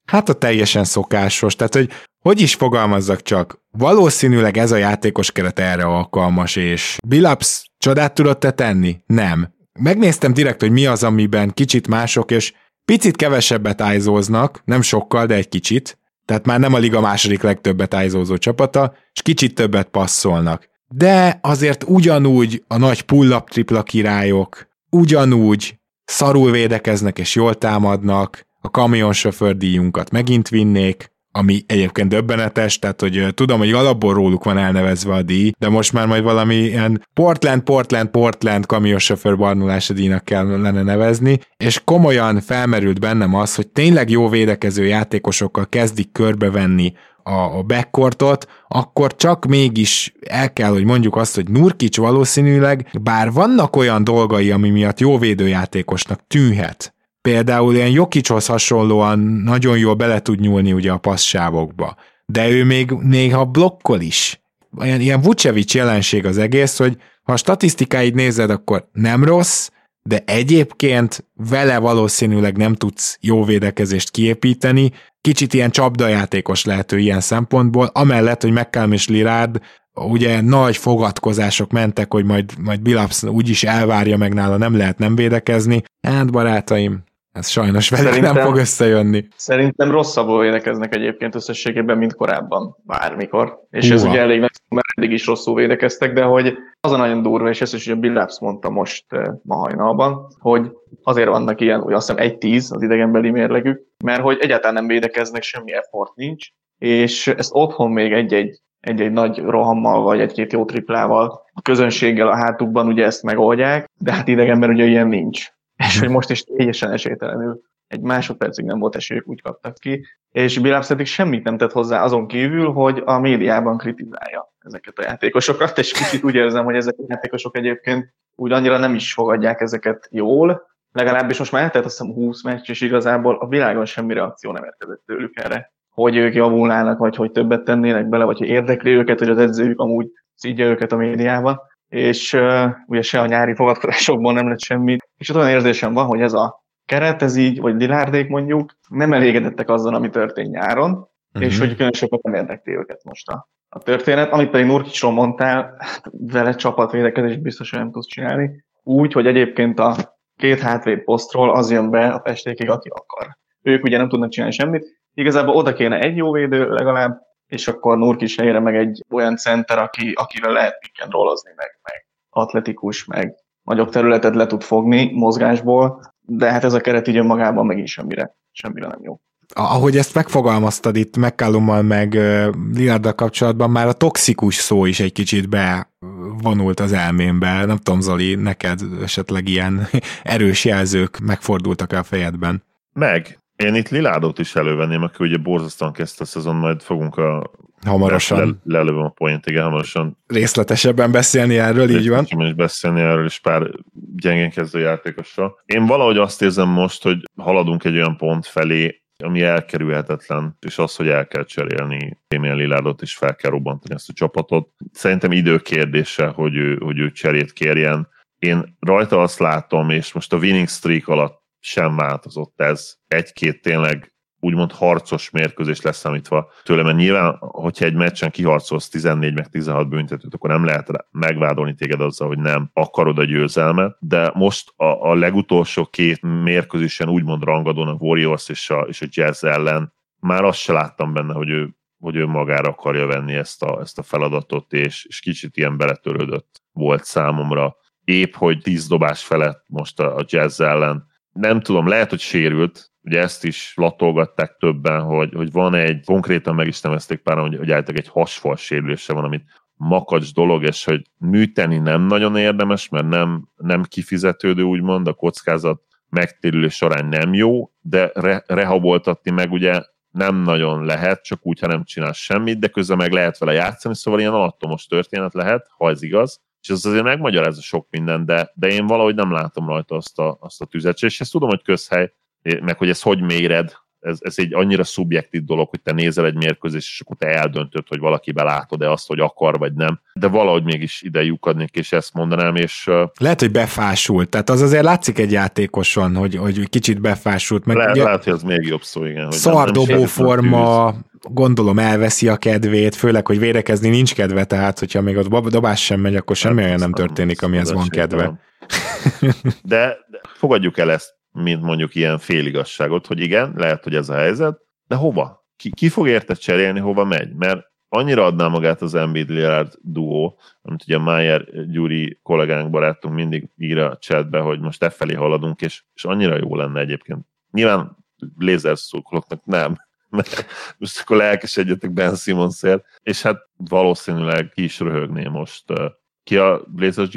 hát a teljesen szokásos, tehát hogy hogy is fogalmazzak csak, valószínűleg ez a játékos keret erre alkalmas, és Billups csodát tudott te tenni? Nem. Megnéztem direkt, hogy mi az, amiben kicsit mások, és picit kevesebbet ájzóznak, nem sokkal, de egy kicsit, tehát már nem a liga második legtöbbet ájzózó csapata, és kicsit többet passzolnak. De azért ugyanúgy a nagy pull-up tripla királyok, ugyanúgy szarul védekeznek és jól támadnak, a kamionsofőr díjunkat megint vinnék, ami egyébként döbbenetes, tehát hogy tudom, hogy alapból róluk van elnevezve a díj, de most már majd valami ilyen Portland, Portland, Portland kamionsofőr barnulása díjnak kellene nevezni, és komolyan felmerült bennem az, hogy tényleg jó védekező játékosokkal kezdik körbevenni a, backcourtot, akkor csak mégis el kell, hogy mondjuk azt, hogy Nurkic valószínűleg, bár vannak olyan dolgai, ami miatt jó védőjátékosnak tűnhet, például ilyen Jokicshoz hasonlóan nagyon jól bele tud nyúlni ugye a passzsávokba, de ő még néha blokkol is. Ilyen, ilyen Vucevic jelenség az egész, hogy ha a statisztikáid nézed, akkor nem rossz, de egyébként vele valószínűleg nem tudsz jó védekezést kiépíteni, kicsit ilyen csapdajátékos lehető ilyen szempontból, amellett, hogy McCallum és Lirard ugye nagy fogadkozások mentek, hogy majd, majd Billups úgyis elvárja meg nála, nem lehet nem védekezni. Hát barátaim, ez sajnos velük szerintem, nem fog összejönni. Szerintem rosszabbul védekeznek egyébként összességében, mint korábban, bármikor. És Húha. ez ugye elég nagy, mert eddig is rosszul védekeztek, de hogy az a nagyon durva, és ezt is ugye Bill Labs mondta most eh, ma hajnalban, hogy azért vannak ilyen, hogy azt hiszem 1-10 az idegenbeli mérlegük, mert hogy egyáltalán nem védekeznek, semmi effort nincs, és ezt otthon még egy-egy egy-egy nagy rohammal, vagy egy-két jó triplával, a közönséggel a hátukban ugye ezt megoldják, de hát idegenben ugye ilyen nincs és hogy most is teljesen esélytelenül egy másodpercig nem volt esélyük, úgy kaptak ki, és Billups pedig semmit nem tett hozzá azon kívül, hogy a médiában kritizálja ezeket a játékosokat, és kicsit úgy érzem, hogy ezek a játékosok egyébként úgy annyira nem is fogadják ezeket jól, legalábbis most már eltelt azt hiszem 20 meccs, és igazából a világon semmi reakció nem érkezett tőlük erre, hogy ők javulnának, vagy hogy többet tennének bele, vagy hogy érdekli őket, hogy az edzőjük amúgy szídja őket a médiában. És uh, ugye se a nyári fogadkozásokból nem lett semmi. És ott olyan érzésem van, hogy ez a keret, ez így, vagy Lilárdék mondjuk, nem elégedettek azzal, ami történt nyáron, uh-huh. és hogy különösebben nem érdekli őket most a, a történet. Amit pedig Nurkicsról mondtál, vele csapatvédekezést biztos, hogy nem tudsz csinálni. Úgy, hogy egyébként a két hátvéd posztról az jön be a festékig, aki akar. Ők ugye nem tudnak csinálni semmit. Igazából oda kéne egy jó védő legalább, és akkor Nurkis helyére meg egy olyan center, aki, akivel lehet pick and meg, meg atletikus, meg nagyobb területet le tud fogni mozgásból, de hát ez a keret így önmagában megint semmire, semmire nem jó. Ahogy ezt megfogalmaztad itt McCallummal meg Lillarddal kapcsolatban, már a toxikus szó is egy kicsit bevonult az elmémbe. Nem tudom, Zoli, neked esetleg ilyen erős jelzők megfordultak a fejedben? Meg. Én itt Liládot is elővenném, aki ugye borzasztóan kezdte a szezon, majd fogunk a hamarosan. Le, lelövöm a point, igen, hamarosan. Részletesebben beszélni erről, így van. is beszélni erről, és pár gyengén kezdő játékosra. Én valahogy azt érzem most, hogy haladunk egy olyan pont felé, ami elkerülhetetlen, és az, hogy el kell cserélni Damien Lillardot, és fel kell robbantani ezt a csapatot. Szerintem idő kérdése, hogy ő, hogy ő cserét kérjen. Én rajta azt látom, és most a winning streak alatt sem változott ez. Egy-két tényleg úgymond harcos mérkőzés leszámítva tőle, mert nyilván, hogyha egy meccsen kiharcolsz 14 meg 16 büntetőt, akkor nem lehet megvádolni téged azzal, hogy nem akarod a győzelmet, de most a, a legutolsó két mérkőzésen úgymond rangadón a Warriors és a, és a Jazz ellen már azt se láttam benne, hogy ő, hogy ő magára akarja venni ezt a, ezt a feladatot, és, és kicsit ilyen beletörődött volt számomra. Épp, hogy 10 dobás felett most a, a Jazz ellen nem tudom, lehet, hogy sérült, ugye ezt is latolgatták többen, hogy, hogy van egy, konkrétan meg is nevezték pár, hogy, hogy állítok egy hasfal sérülése van, amit makacs dolog, és hogy műteni nem nagyon érdemes, mert nem, nem kifizetődő, úgymond, a kockázat megtérülés során nem jó, de re, rehaboltatni meg ugye nem nagyon lehet, csak úgy, ha nem csinál semmit, de közben meg lehet vele játszani, szóval ilyen alattomos történet lehet, ha ez igaz, és ez azért megmagyarázza sok minden, de, de én valahogy nem látom rajta azt a, azt a tüzet, és ezt tudom, hogy közhely, meg hogy ezt hogy méred, ez, ez egy annyira szubjektív dolog, hogy te nézel egy mérkőzést, és akkor te eldöntöd, hogy valaki belátod-e azt, hogy akar, vagy nem. De valahogy mégis ide lyukadnék, és ezt mondanám, és... Lehet, hogy befásult, tehát az azért látszik egy játékoson, hogy, hogy kicsit befásult. Meg lehet, ugye, lehet, hogy az még jobb szó, igen. Szardobó forma, gondolom elveszi a kedvét, főleg, hogy védekezni nincs kedve, tehát hogyha még a dobás sem megy, akkor semmi hát, olyan nem történik, amihez van kedve. De, de fogadjuk el ezt, mint mondjuk ilyen féligasságot, hogy igen, lehet, hogy ez a helyzet, de hova? Ki, ki fog érte cserélni, hova megy? Mert annyira adná magát az Embiid Lillard duó, amit ugye Mayer Gyuri kollégánk, barátunk mindig ír a chatbe, hogy most e felé haladunk, és, és annyira jó lenne egyébként. Nyilván lézerszurkolóknak nem, mert most akkor lelkesedjetek Ben Simmonsért, és hát valószínűleg ki is röhögné most. Ki a Blazers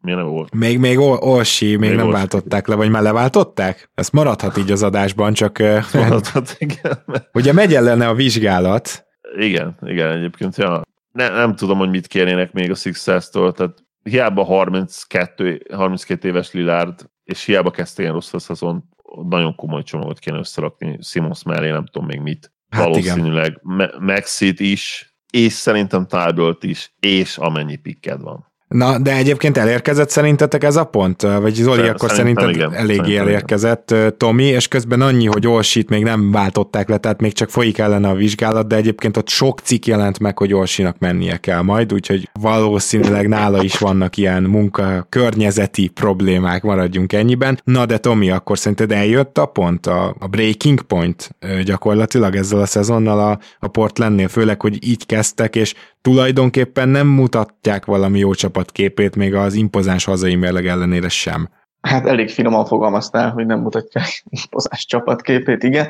GMO? Milyen volt? Még, még Olsi, még, még nem Olsi. váltották le, vagy már leváltották? Ez maradhat így az adásban, csak... Maradhat, igen. Ugye megy ellene a vizsgálat. Igen, igen, egyébként, ja. Ne, nem tudom, hogy mit kérnének még a Sixers-től, tehát hiába 32, 32 éves Lillard, és hiába kezdte ilyen rossz a szezon, nagyon komoly csomagot kéne összerakni Simons mellé, nem tudom még mit. Hát Valószínűleg Maxit is, és szerintem Tybalt is, és amennyi pikked van. Na, de egyébként elérkezett szerintetek ez a pont? Vagy Zoli, Szer- akkor szerinted igen, eléggé elérkezett igen. Tomi, és közben annyi, hogy Olsit még nem váltották le, tehát még csak folyik ellene a vizsgálat, de egyébként ott sok cikk jelent meg, hogy Olsinak mennie kell majd, úgyhogy valószínűleg nála is vannak ilyen munka környezeti problémák, maradjunk ennyiben. Na, de Tomi, akkor szerinted eljött a pont, a, a breaking point gyakorlatilag ezzel a szezonnal a, a Portlandnél, főleg, hogy így kezdtek, és tulajdonképpen nem mutatják valami jó csapatképét, még az impozáns hazai mérleg ellenére sem. Hát elég finoman fogalmaztál, hogy nem mutatják impozáns csapatképét, igen.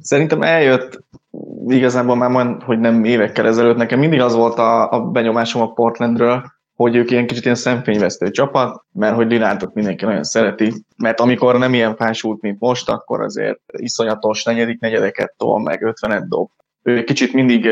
Szerintem eljött igazából már majd, hogy nem évekkel ezelőtt, nekem mindig az volt a, a benyomásom a Portlandről, hogy ők ilyen kicsit ilyen szemfényvesztő csapat, mert hogy Lilárdot mindenki nagyon szereti, mert amikor nem ilyen fásult, mint most, akkor azért iszonyatos negyedik negyedeket tol, meg 50-et dob, kicsit mindig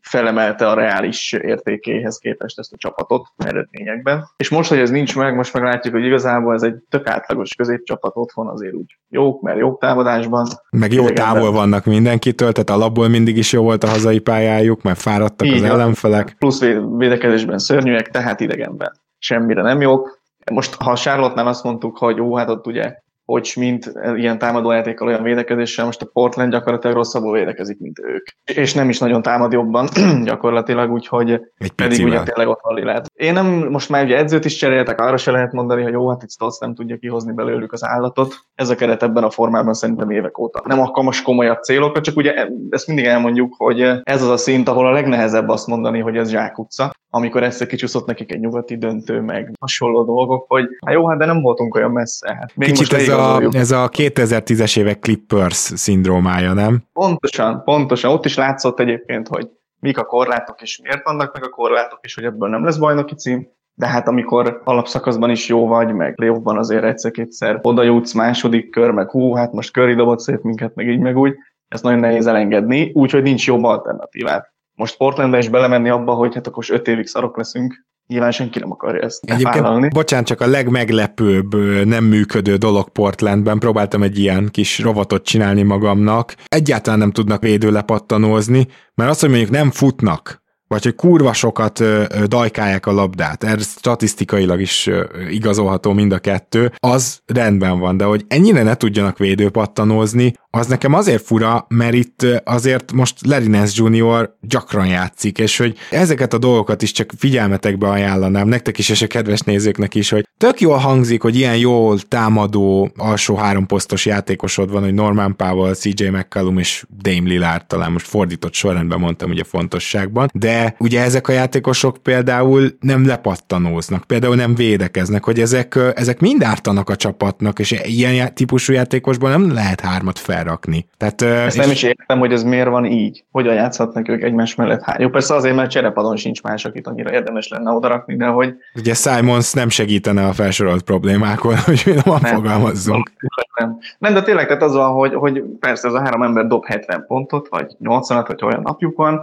felemelte a reális értékéhez képest ezt a csapatot eredményekben. És most, hogy ez nincs meg, most meglátjuk, hogy igazából ez egy tök átlagos középcsapat otthon azért úgy jók, mert jó támadásban. Meg jó távol vannak mindenkitől, tehát alapból mindig is jó volt a hazai pályájuk, mert fáradtak Így az ellenfelek. Plusz védekezésben szörnyűek, tehát idegenben semmire nem jók. Most, ha a Charlotte-nál azt mondtuk, hogy jó, hát ott ugye hogy mint ilyen támadójátékkal, olyan védekezéssel, most a Portland gyakorlatilag rosszabbul védekezik, mint ők. És nem is nagyon támad jobban gyakorlatilag, úgyhogy Egy pedig ugye tényleg ott van lehet. Én nem, most már ugye edzőt is cseréltek, arra se lehet mondani, hogy jó, hát itt Stolz nem tudja kihozni belőlük az állatot. Ez a keret ebben a formában szerintem évek óta. Nem alkalmas komolyabb célokra, csak ugye ezt mindig elmondjuk, hogy ez az a szint, ahol a legnehezebb azt mondani, hogy ez zsákutca amikor ezt kicsúszott nekik egy nyugati döntő, meg hasonló dolgok, hogy hát jó, hát de nem voltunk olyan messze. Hát még Kicsit ez a, ez a 2010-es évek Clippers szindrómája, nem? Pontosan, pontosan. Ott is látszott egyébként, hogy mik a korlátok, és miért vannak meg a korlátok, és hogy ebből nem lesz bajnoki cím. De hát amikor alapszakaszban is jó vagy, meg playoffban azért egyszer-kétszer oda jutsz második kör, meg hú, hát most köri dobott szét minket, meg így, meg úgy, ezt nagyon nehéz elengedni, úgyhogy nincs jobb alternatívát most Portlandbe is belemenni abba, hogy hát akkor 5 évig szarok leszünk, nyilván senki nem akarja ezt Egyébként, vállalni. bocsánat, csak a legmeglepőbb nem működő dolog Portlandben, próbáltam egy ilyen kis rovatot csinálni magamnak, egyáltalán nem tudnak védőlepattanózni, mert azt, hogy mondjuk nem futnak, vagy hogy kurva sokat ö, dajkálják a labdát, ez statisztikailag is igazolható mind a kettő, az rendben van, de hogy ennyire ne tudjanak védőpattanózni, az nekem azért fura, mert itt azért most Lerinens Junior gyakran játszik, és hogy ezeket a dolgokat is csak figyelmetekbe ajánlanám, nektek is, és a kedves nézőknek is, hogy tök jól hangzik, hogy ilyen jól támadó alsó háromposztos játékosod van, hogy Norman Powell, CJ McCallum és Dame Lillard, talán most fordított sorrendben mondtam ugye fontosságban, de ugye ezek a játékosok például nem lepattanóznak, például nem védekeznek, hogy ezek, ezek mind ártanak a csapatnak, és ilyen típusú játékosban nem lehet hármat fel felrakni. Tehát, Ezt és... nem is értem, hogy ez miért van így. Hogyan játszhatnak ők egymás mellett? Hát, jó, persze azért, mert cserepadon sincs más, akit annyira érdemes lenne odarakni, de hogy... Ugye Simons nem segítene a felsorolt problémákon, hogy mi nem, fogalmazzunk. Nem. nem, de tényleg tehát az van, hogy, hogy persze ez a három ember dob 70 pontot, vagy 80-at, vagy olyan napjuk van,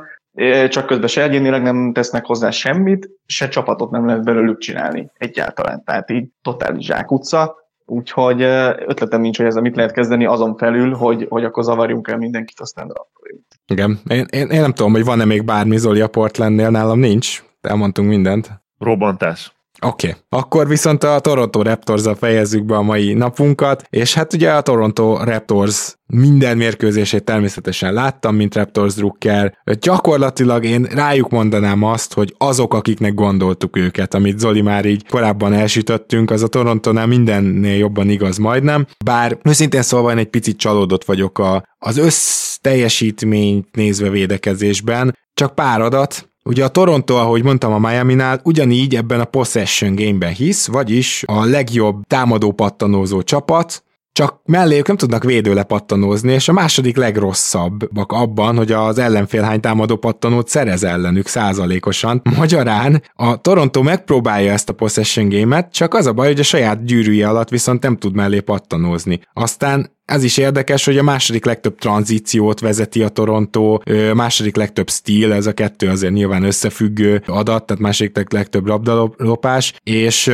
csak közben se egyénileg nem tesznek hozzá semmit, se csapatot nem lehet belőlük csinálni egyáltalán. Tehát így totális zsákutca, Úgyhogy ötletem nincs, hogy ezzel mit lehet kezdeni azon felül, hogy, hogy akkor zavarjunk el mindenkit, aztán draftoljunk. Igen, én, én, én, nem tudom, hogy van-e még bármi Zoli a Portlandnél, nálam nincs, elmondtunk mindent. Robbantás. Oké, okay. akkor viszont a Toronto raptors fejezzük be a mai napunkat, és hát ugye a Toronto Raptors minden mérkőzését természetesen láttam, mint Raptors drukker. Gyakorlatilag én rájuk mondanám azt, hogy azok, akiknek gondoltuk őket, amit Zoli már így korábban elsütöttünk, az a Torontónál mindennél jobban igaz majdnem. Bár őszintén szólva én egy picit csalódott vagyok a, az össz teljesítményt nézve védekezésben, csak pár adat, Ugye a Toronto, ahogy mondtam a Miami-nál, ugyanígy ebben a possession gameben hisz, vagyis a legjobb támadó pattanózó csapat, csak melléjük nem tudnak védőle pattanózni, és a második legrosszabbak abban, hogy az ellenfél hány támadó pattanót szerez ellenük százalékosan. Magyarán a Toronto megpróbálja ezt a possession game csak az a baj, hogy a saját gyűrűje alatt viszont nem tud mellé pattanózni. Aztán ez is érdekes, hogy a második legtöbb tranzíciót vezeti a Toronto, második legtöbb stíl, ez a kettő azért nyilván összefüggő adat, tehát második legtöbb labdalopás, és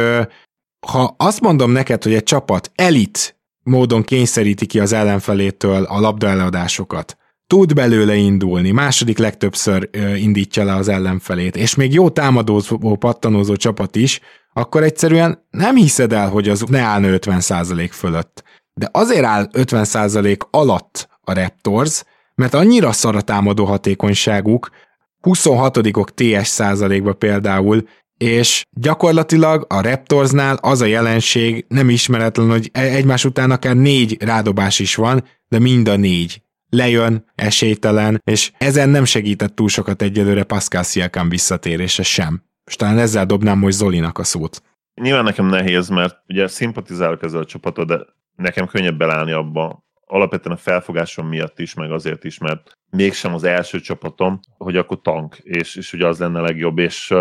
ha azt mondom neked, hogy egy csapat elit módon kényszeríti ki az ellenfelétől a labdaeladásokat, tud belőle indulni, második legtöbbször indítja le az ellenfelét, és még jó támadózó, pattanózó csapat is, akkor egyszerűen nem hiszed el, hogy az ne állna 50% fölött. De azért áll 50% alatt a Raptors, mert annyira szar a támadó hatékonyságuk, 26-ok TS százalékba például, és gyakorlatilag a Raptorsnál az a jelenség nem ismeretlen, hogy e- egymás után akár négy rádobás is van, de mind a négy lejön, esélytelen, és ezen nem segített túl sokat egyelőre Pascal Siakam visszatérése sem. És talán ezzel dobnám most Zolinak a szót. Nyilván nekem nehéz, mert ugye szimpatizálok ezzel a csapatot, de nekem könnyebb belállni abba, alapvetően a felfogásom miatt is, meg azért is, mert mégsem az első csapatom, hogy akkor tank, és, és ugye az lenne legjobb, és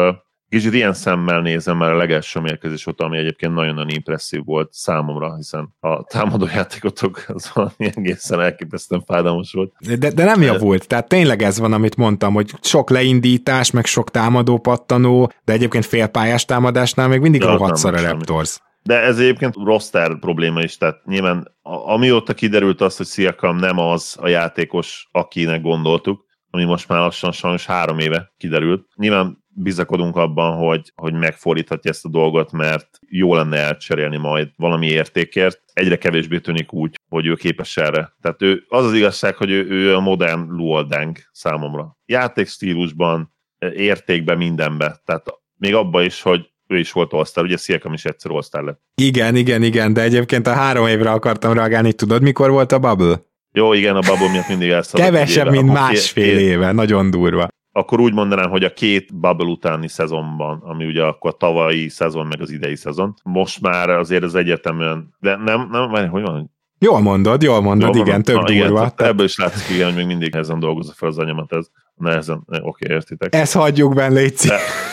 Kicsit ilyen szemmel nézem már a legelső mérkőzés óta, ami egyébként nagyon-nagyon impresszív volt számomra, hiszen a támadó játékotok az valami egészen elképesztően fájdalmas volt. De, de nem javult, tehát tényleg ez van, amit mondtam, hogy sok leindítás, meg sok támadó pattanó, de egyébként félpályás támadásnál még mindig rohadszar a Raptors. De ez egyébként roster probléma is, tehát nyilván amióta kiderült az, hogy Siakam nem az a játékos, akinek gondoltuk, ami most már lassan sajnos három éve kiderült. Nyilván bizakodunk abban, hogy, hogy megfordíthatja ezt a dolgot, mert jó lenne elcserélni majd valami értékért. Egyre kevésbé tűnik úgy, hogy ő képes erre. Tehát ő, az az igazság, hogy ő, ő a modern Luoldeng számomra. Játékstílusban, értékben, mindenbe. Tehát még abban is, hogy ő is volt all ugye Sziakam is egyszer all lett. Igen, igen, igen, de egyébként a három évre akartam reagálni, tudod mikor volt a bubble? Jó, igen, a bubble miatt mindig elszaladt. Kevesebb, mint másfél éve, nagyon durva akkor úgy mondanám, hogy a két bubble utáni szezonban, ami ugye akkor a tavalyi szezon, meg az idei szezon, most már azért az egyetemen, de nem, nem, hogy van, Jól mondod, jól mondod, jól igen, több Na, durva. Igen, tehát... Ebből is látszik, igen, hogy még mindig ezen dolgozza fel az agyamat, ez nehezen, oké, okay, értitek. Ezt hagyjuk benne, légy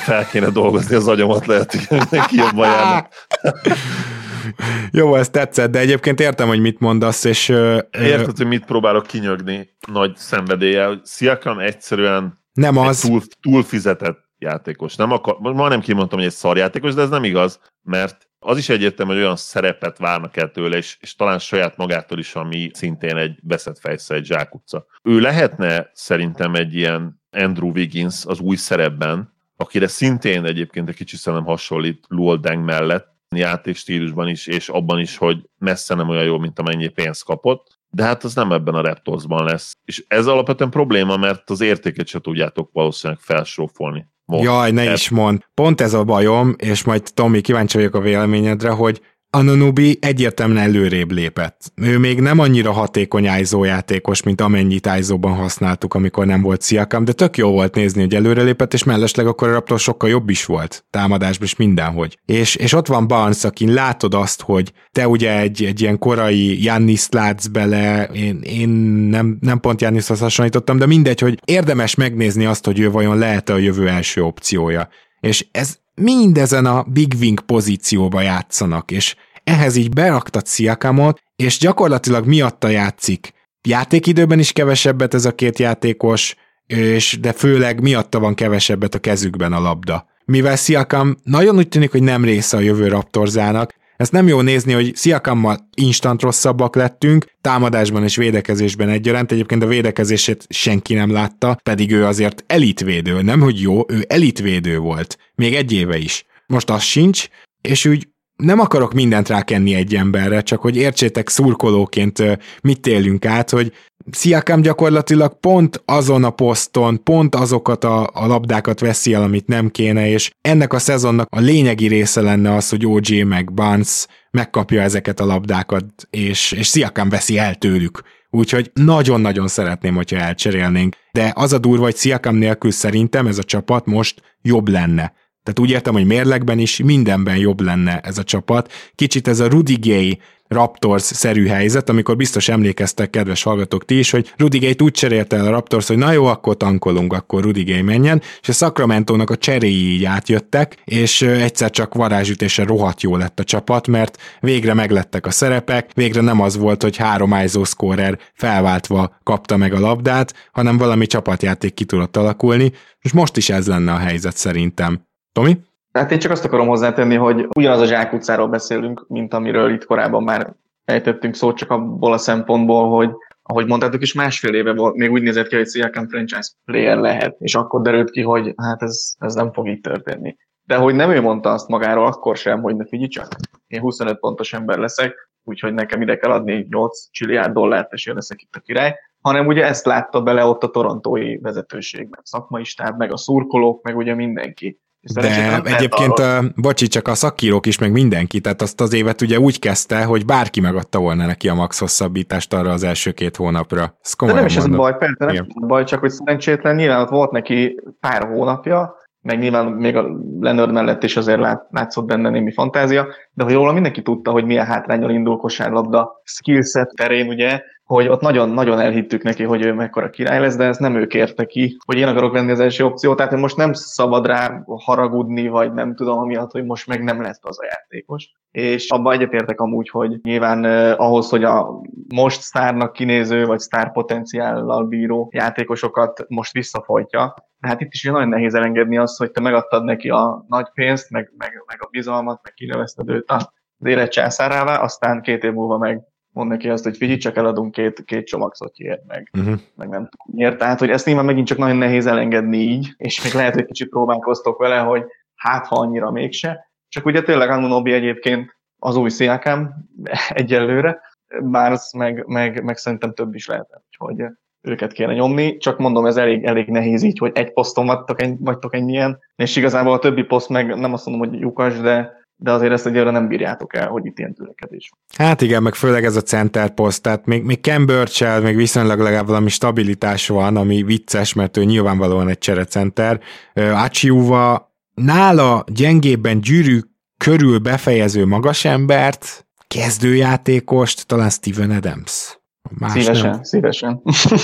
Fel kéne dolgozni az agyamat, lehet, hogy neki jobban járnak. Jó, ez tetszett, de egyébként értem, hogy mit mondasz, és... Érted, hogy mit próbálok kinyögni nagy szenvedéllyel. Sziakam egyszerűen nem az. Túl, túl fizetett játékos. Nem akar, ma nem kimondtam, hogy egy szarjátékos, de ez nem igaz, mert az is egyértelmű, hogy olyan szerepet várnak el tőle, és, és talán saját magától is, ami szintén egy beszett fejsze, egy zsákutca. Ő lehetne szerintem egy ilyen Andrew Wiggins az új szerepben, akire szintén egyébként egy kicsit szerintem hasonlít Luol Deng mellett, játékstílusban is, és abban is, hogy messze nem olyan jó, mint amennyi pénzt kapott, de hát az nem ebben a Raptorsban lesz. És ez alapvetően probléma, mert az értéket se tudjátok valószínűleg felsrófolni. Most. Jaj, ne is mond. Pont ez a bajom, és majd Tomi, kíváncsi vagyok a véleményedre, hogy Anonubi egyértelműen előrébb lépett. Ő még nem annyira hatékony ISO játékos, mint amennyit ISO-ban használtuk, amikor nem volt Siakam, de tök jó volt nézni, hogy előrelépett, és mellesleg akkor a Raptor sokkal jobb is volt, támadásban is mindenhogy. És, és ott van Barnes, akin látod azt, hogy te ugye egy, egy ilyen korai Jannis látsz bele, én, én nem, nem pont Jannishoz hasonlítottam, de mindegy, hogy érdemes megnézni azt, hogy ő vajon lehet-e a jövő első opciója. És ez mindezen a big wing pozícióba játszanak, és ehhez így beraktad Sziakamot, és gyakorlatilag miatta játszik. Játékidőben is kevesebbet ez a két játékos, és de főleg miatta van kevesebbet a kezükben a labda. Mivel Sziakam nagyon úgy tűnik, hogy nem része a jövő Raptorzának, ezt nem jó nézni, hogy Sziakammal instant rosszabbak lettünk, támadásban és védekezésben egyaránt, egyébként a védekezését senki nem látta, pedig ő azért elitvédő, nem hogy jó, ő elitvédő volt, még egy éve is. Most az sincs, és úgy nem akarok mindent rákenni egy emberre, csak hogy értsétek szurkolóként mit élünk át, hogy Sziakám gyakorlatilag pont azon a poszton, pont azokat a, a labdákat veszi el, amit nem kéne, és ennek a szezonnak a lényegi része lenne az, hogy OG meg Barnes megkapja ezeket a labdákat, és, és Sziakám veszi el tőlük. Úgyhogy nagyon-nagyon szeretném, hogyha elcserélnénk. De az a durva, hogy Sziakám nélkül szerintem ez a csapat most jobb lenne Tehát úgy értem, hogy mérlegben is mindenben jobb lenne ez a csapat. Kicsit ez a Rudy Gay Raptors-szerű helyzet, amikor biztos emlékeztek, kedves hallgatók ti is, hogy Rudy Gay úgy cserélte el a Raptors, hogy na jó, akkor tankolunk, akkor Rudy Gay menjen, és a Sacramento-nak a cseréi így átjöttek, és egyszer csak varázsütése rohadt jó lett a csapat, mert végre meglettek a szerepek, végre nem az volt, hogy három ISO scorer felváltva kapta meg a labdát, hanem valami csapatjáték ki tudott alakulni, és most is ez lenne a helyzet szerintem. Tomi? Hát én csak azt akarom hozzátenni, hogy ugyanaz a zsákutcáról beszélünk, mint amiről itt korábban már ejtettünk szót, csak abból a szempontból, hogy ahogy mondtátok is, másfél éve volt, még úgy nézett ki, hogy Siakam franchise player lehet, és akkor derült ki, hogy hát ez, ez nem fog így történni. De hogy nem ő mondta azt magáról, akkor sem, hogy ne figyelj csak, én 25 pontos ember leszek, úgyhogy nekem ide kell adni 8 csilliárd dollárt, és én leszek itt a király, hanem ugye ezt látta bele ott a torontói vezetőség, meg szakmai stáb, meg a szurkolók, meg ugye mindenki. De egyébként, a, bocsi, csak a szakírók is, meg mindenki, tehát azt az évet ugye úgy kezdte, hogy bárki megadta volna neki a max hosszabbítást arra az első két hónapra. Ez De nem is ez a baj, persze, nem a baj, csak hogy szerencsétlen nyilván ott volt neki pár hónapja, meg nyilván még a Leonard mellett is azért lát, látszott benne némi fantázia, de hogy róla mindenki tudta, hogy milyen hátrányal indul kosárlabda skillset terén, ugye, hogy ott nagyon-nagyon elhittük neki, hogy ő mekkora király lesz, de ezt nem ő kérte ki, hogy én akarok lenni az első opció, tehát most nem szabad rá haragudni, vagy nem tudom, amiatt, hogy most meg nem lesz az a játékos. És abban egyetértek amúgy, hogy nyilván eh, ahhoz, hogy a most sztárnak kinéző, vagy sztár potenciállal bíró játékosokat most visszafolytja, hát itt is nagyon nehéz elengedni azt, hogy te megadtad neki a nagy pénzt, meg, meg, meg a bizalmat, meg kinevezted őt az élet császárává, aztán két év múlva meg mond neki azt, hogy figyelj, csak eladunk két, két csomag szotyért, meg, uh-huh. meg nem tudom miért. Tehát, hogy ezt nyilván megint csak nagyon nehéz elengedni így, és még lehet, hogy kicsit próbálkoztok vele, hogy hát ha annyira mégse. Csak ugye tényleg Anunobi egyébként az új Sziakám egyelőre, Bársz meg, meg, meg szerintem több is lehet, hogy őket kéne nyomni, csak mondom, ez elég, elég nehéz így, hogy egy poszton vagytok, vagytok ennyien, és igazából a többi poszt meg nem azt mondom, hogy lyukas, de de azért ezt egyelőre nem bírjátok el, hogy itt ilyen tülekedés. Hát igen, meg főleg ez a center poszt, tehát még, még Ken Burchell, még viszonylag legalább valami stabilitás van, ami vicces, mert ő nyilvánvalóan egy cserecenter. Achiuva nála gyengébben gyűrű körül befejező magasembert, kezdőjátékost, talán Steven Adams. Más szívesen, nem. szívesen.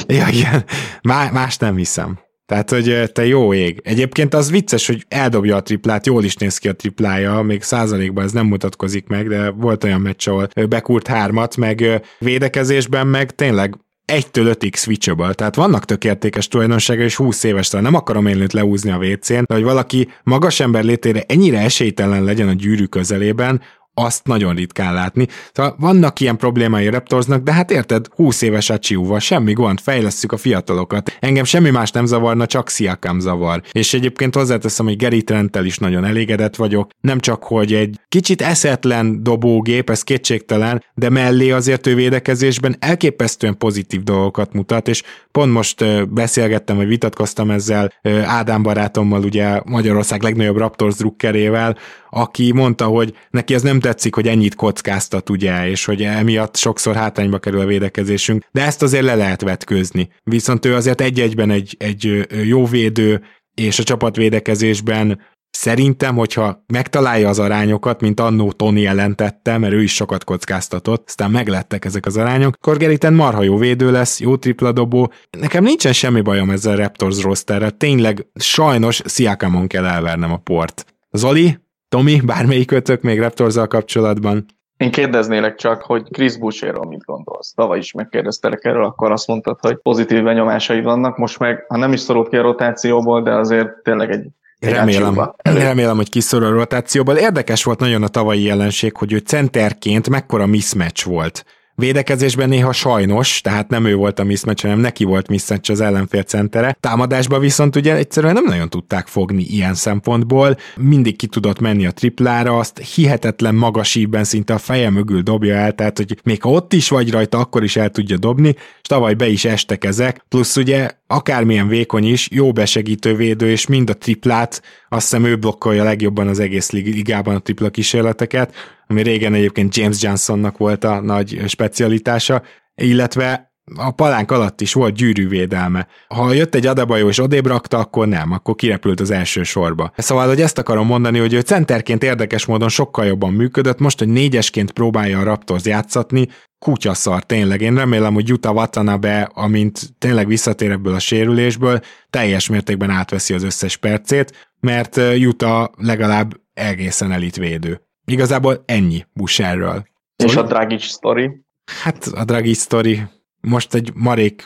ja, igen, Má, más nem hiszem. Tehát, hogy te jó ég. Egyébként az vicces, hogy eldobja a triplát, jól is néz ki a triplája, még százalékban ez nem mutatkozik meg, de volt olyan meccs, ahol bekúrt hármat, meg védekezésben meg tényleg egytől ötig switchable, tehát vannak tökéletes tulajdonsága, és 20 éves talán nem akarom én őt leúzni a WC-n, de hogy valaki magas ember létére ennyire esélytelen legyen a gyűrű közelében, azt nagyon ritkán látni. Szóval vannak ilyen problémái a Raptorsnak, de hát érted, 20 éves a Csiúval, semmi gond, fejlesszük a fiatalokat. Engem semmi más nem zavarna, csak Siakam zavar. És egyébként hozzáteszem, hogy Gary Trenttel is nagyon elégedett vagyok. Nem csak, hogy egy kicsit eszetlen dobógép, ez kétségtelen, de mellé azért ő védekezésben elképesztően pozitív dolgokat mutat, és pont most beszélgettem, vagy vitatkoztam ezzel Ádám barátommal, ugye Magyarország legnagyobb Raptors drukkerével, aki mondta, hogy neki ez nem tetszik, hogy ennyit kockáztat, ugye, és hogy emiatt sokszor hátrányba kerül a védekezésünk, de ezt azért le lehet vetkőzni. Viszont ő azért egy-egyben egy, egy jó védő, és a csapatvédekezésben Szerintem, hogyha megtalálja az arányokat, mint annó Tony jelentette, mert ő is sokat kockáztatott, aztán meglettek ezek az arányok, akkor Geriten marha jó védő lesz, jó tripladobó. Nekem nincsen semmi bajom ezzel a Raptors rosterrel, tényleg sajnos Sziakamon kell elvernem a port. Zoli, Tomi, bármelyik ötök még Raptorzzal kapcsolatban? Én kérdeznélek csak, hogy Chris Boucherról mit gondolsz? Tavaly is megkérdeztelek erről, akkor azt mondtad, hogy pozitív benyomásai vannak, most meg, ha nem is szorult ki a rotációból, de azért tényleg egy Remélem, remélem, hogy kiszorul a rotációból. Érdekes volt nagyon a tavalyi jelenség, hogy ő centerként mekkora mismatch volt Védekezésben néha sajnos, tehát nem ő volt a mismatch, hanem neki volt mismatch az ellenfél centere. Támadásban viszont ugye egyszerűen nem nagyon tudták fogni ilyen szempontból. Mindig ki tudott menni a triplára, azt hihetetlen magas ívben szinte a feje mögül dobja el, tehát hogy még ha ott is vagy rajta, akkor is el tudja dobni, és tavaly be is estek ezek. Plusz ugye akármilyen vékony is, jó besegítő védő, és mind a triplát, azt hiszem ő blokkolja legjobban az egész ligában a tripla kísérleteket, ami régen egyébként James Johnsonnak volt a nagy specialitása, illetve a palánk alatt is volt gyűrűvédelme. Ha jött egy adabajó és odébb rakta, akkor nem, akkor kirepült az első sorba. Szóval, hogy ezt akarom mondani, hogy ő centerként érdekes módon sokkal jobban működött, most, hogy négyesként próbálja a Raptors játszatni, kutyaszar tényleg. Én remélem, hogy Juta Watanabe, amint tényleg visszatér ebből a sérülésből, teljes mértékben átveszi az összes percét, mert Juta legalább egészen elit védő. Igazából ennyi Busherről. És a Dragic sztori? Hát a Dragic sztori most egy marék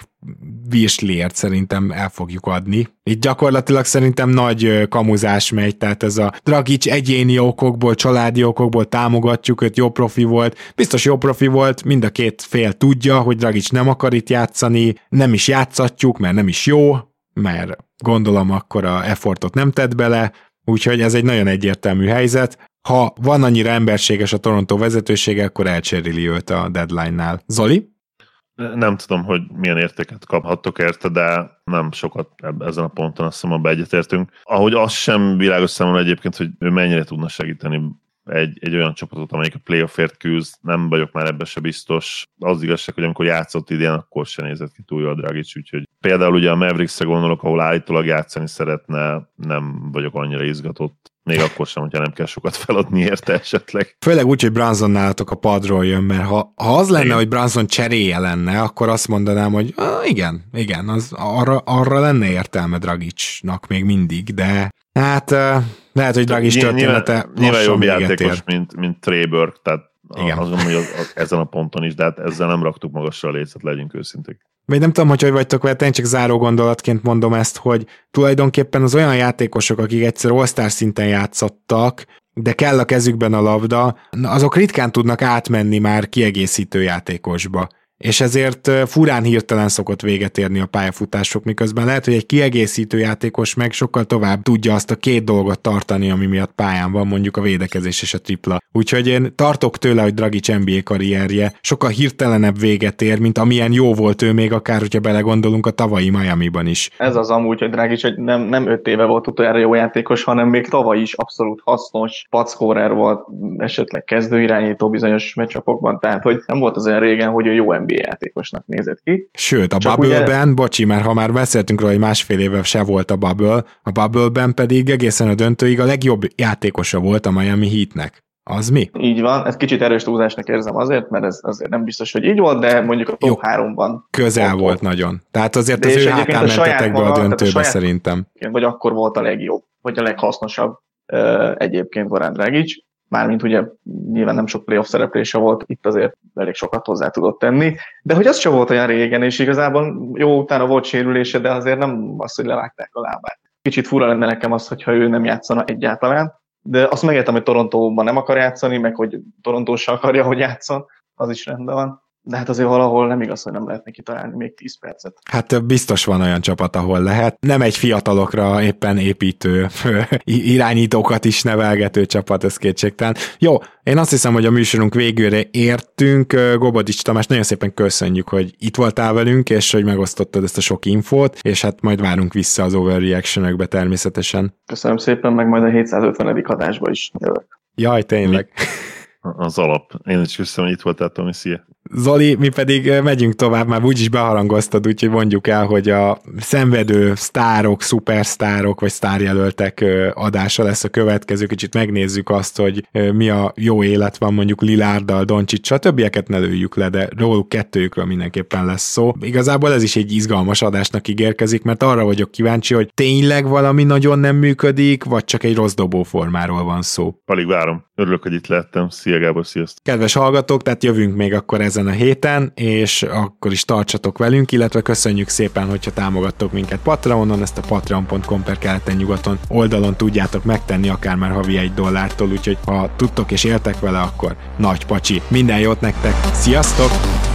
virsliért szerintem el fogjuk adni. Itt gyakorlatilag szerintem nagy kamuzás megy, tehát ez a Dragic egyéni okokból, családi okokból támogatjuk őt, jó profi volt. Biztos jó profi volt, mind a két fél tudja, hogy Dragic nem akar itt játszani, nem is játszatjuk, mert nem is jó, mert gondolom akkor a effortot nem tett bele, úgyhogy ez egy nagyon egyértelmű helyzet. Ha van annyira emberséges a Toronto vezetősége, akkor elcseréli őt a deadline-nál. Zoli? Nem tudom, hogy milyen értéket kaphattok érte, de nem sokat ezen a ponton azt hiszem, egyetértünk. Ahogy az sem világos számomra egyébként, hogy ő mennyire tudna segíteni egy, egy olyan csapatot, amelyik a playoffért küzd, nem vagyok már ebbe se biztos. Az igazság, hogy amikor játszott idén, akkor sem nézett ki túl jól Dragic, úgyhogy például ugye a Mavericksre gondolok, ahol állítólag játszani szeretne, nem vagyok annyira izgatott. Még akkor sem, hogyha nem kell sokat feladni érte esetleg. Főleg úgy, hogy Branson nálatok a padról jön, mert ha, ha az lenne, igen. hogy Branson cseréje lenne, akkor azt mondanám, hogy ah, igen, igen, az arra, arra lenne értelme Dragicsnak még mindig, de hát lehet, hogy Dragic története Nyilván, nyilván jobb játékos, mint, mint Burke, tehát igen. azt gondolom, hogy az, az, ezen a ponton is, de hát ezzel nem raktuk magasra a lécet, legyünk őszinték. Vagy nem tudom, hogy hogy vagytok vele, én csak záró gondolatként mondom ezt, hogy tulajdonképpen az olyan játékosok, akik egyszer all szinten játszottak, de kell a kezükben a labda, azok ritkán tudnak átmenni már kiegészítő játékosba és ezért furán hirtelen szokott véget érni a pályafutások, miközben lehet, hogy egy kiegészítő játékos meg sokkal tovább tudja azt a két dolgot tartani, ami miatt pályán van, mondjuk a védekezés és a tripla. Úgyhogy én tartok tőle, hogy Dragic NBA karrierje sokkal hirtelenebb véget ér, mint amilyen jó volt ő még akár, hogyha belegondolunk a tavalyi Miami-ban is. Ez az amúgy, hogy Dragic hogy nem, nem öt éve volt utoljára jó játékos, hanem még tavaly is abszolút hasznos, packorer volt, esetleg kezdőirányító bizonyos meccsapokban, tehát hogy nem volt az olyan régen, hogy ő jó NBA játékosnak nézett ki. Sőt, a Bubble-ben, ugye... bocsi, mert ha már beszéltünk róla, hogy másfél éve se volt a Bubble, a Bubble-ben pedig egészen a döntőig a legjobb játékosa volt a Miami Heatnek. Az mi? Így van, ez kicsit erős túlzásnak érzem azért, mert ez azért nem biztos, hogy így volt, de mondjuk a top 3-ban. Közel volt, volt nagyon. Tehát azért de az ő hátán mentetek be a döntőbe saját, szerintem. Vagy akkor volt a legjobb, vagy a leghasznosabb egyébként Goran Dragic mármint ugye nyilván nem sok playoff szereplése volt, itt azért elég sokat hozzá tudott tenni, de hogy az sem volt olyan régen, és igazából jó utána volt sérülése, de azért nem az, hogy levágták a lábát. Kicsit fura lenne nekem az, hogyha ő nem játszana egyáltalán, de azt megértem, hogy Torontóban nem akar játszani, meg hogy Torontó se akarja, hogy játszon, az is rendben van de hát azért valahol nem igaz, hogy nem lehet neki találni még 10 percet. Hát biztos van olyan csapat, ahol lehet. Nem egy fiatalokra éppen építő irányítókat is nevelgető csapat, ez kétségtelen. Jó, én azt hiszem, hogy a műsorunk végére értünk. Gobodics Tamás, nagyon szépen köszönjük, hogy itt voltál velünk, és hogy megosztottad ezt a sok infót, és hát majd várunk vissza az overreaction természetesen. Köszönöm szépen, meg majd a 750. adásba is jövök. Jaj, tényleg. Mi? Az alap. Én is köszönöm, hogy itt voltál, Tomi, szia. Zoli, mi pedig megyünk tovább, már úgyis beharangoztad, úgyhogy mondjuk el, hogy a szenvedő sztárok, szupersztárok vagy sztárjelöltek adása lesz a következő. Kicsit megnézzük azt, hogy mi a jó élet van mondjuk Lilárdal, Doncsics, a többieket ne lőjük le, de róluk kettőjükről mindenképpen lesz szó. Igazából ez is egy izgalmas adásnak ígérkezik, mert arra vagyok kíváncsi, hogy tényleg valami nagyon nem működik, vagy csak egy rossz dobóformáról van szó. Alig várom. Örülök, hogy itt lettem. Szia Gábor, sziasztok! Kedves hallgatók, tehát jövünk még akkor ez ezen a héten, és akkor is tartsatok velünk, illetve köszönjük szépen, hogyha támogattok minket Patreonon, ezt a patreon.com per keleten nyugaton oldalon tudjátok megtenni, akár már havi egy dollártól, úgyhogy ha tudtok és éltek vele, akkor nagy pacsi. Minden jót nektek, sziasztok!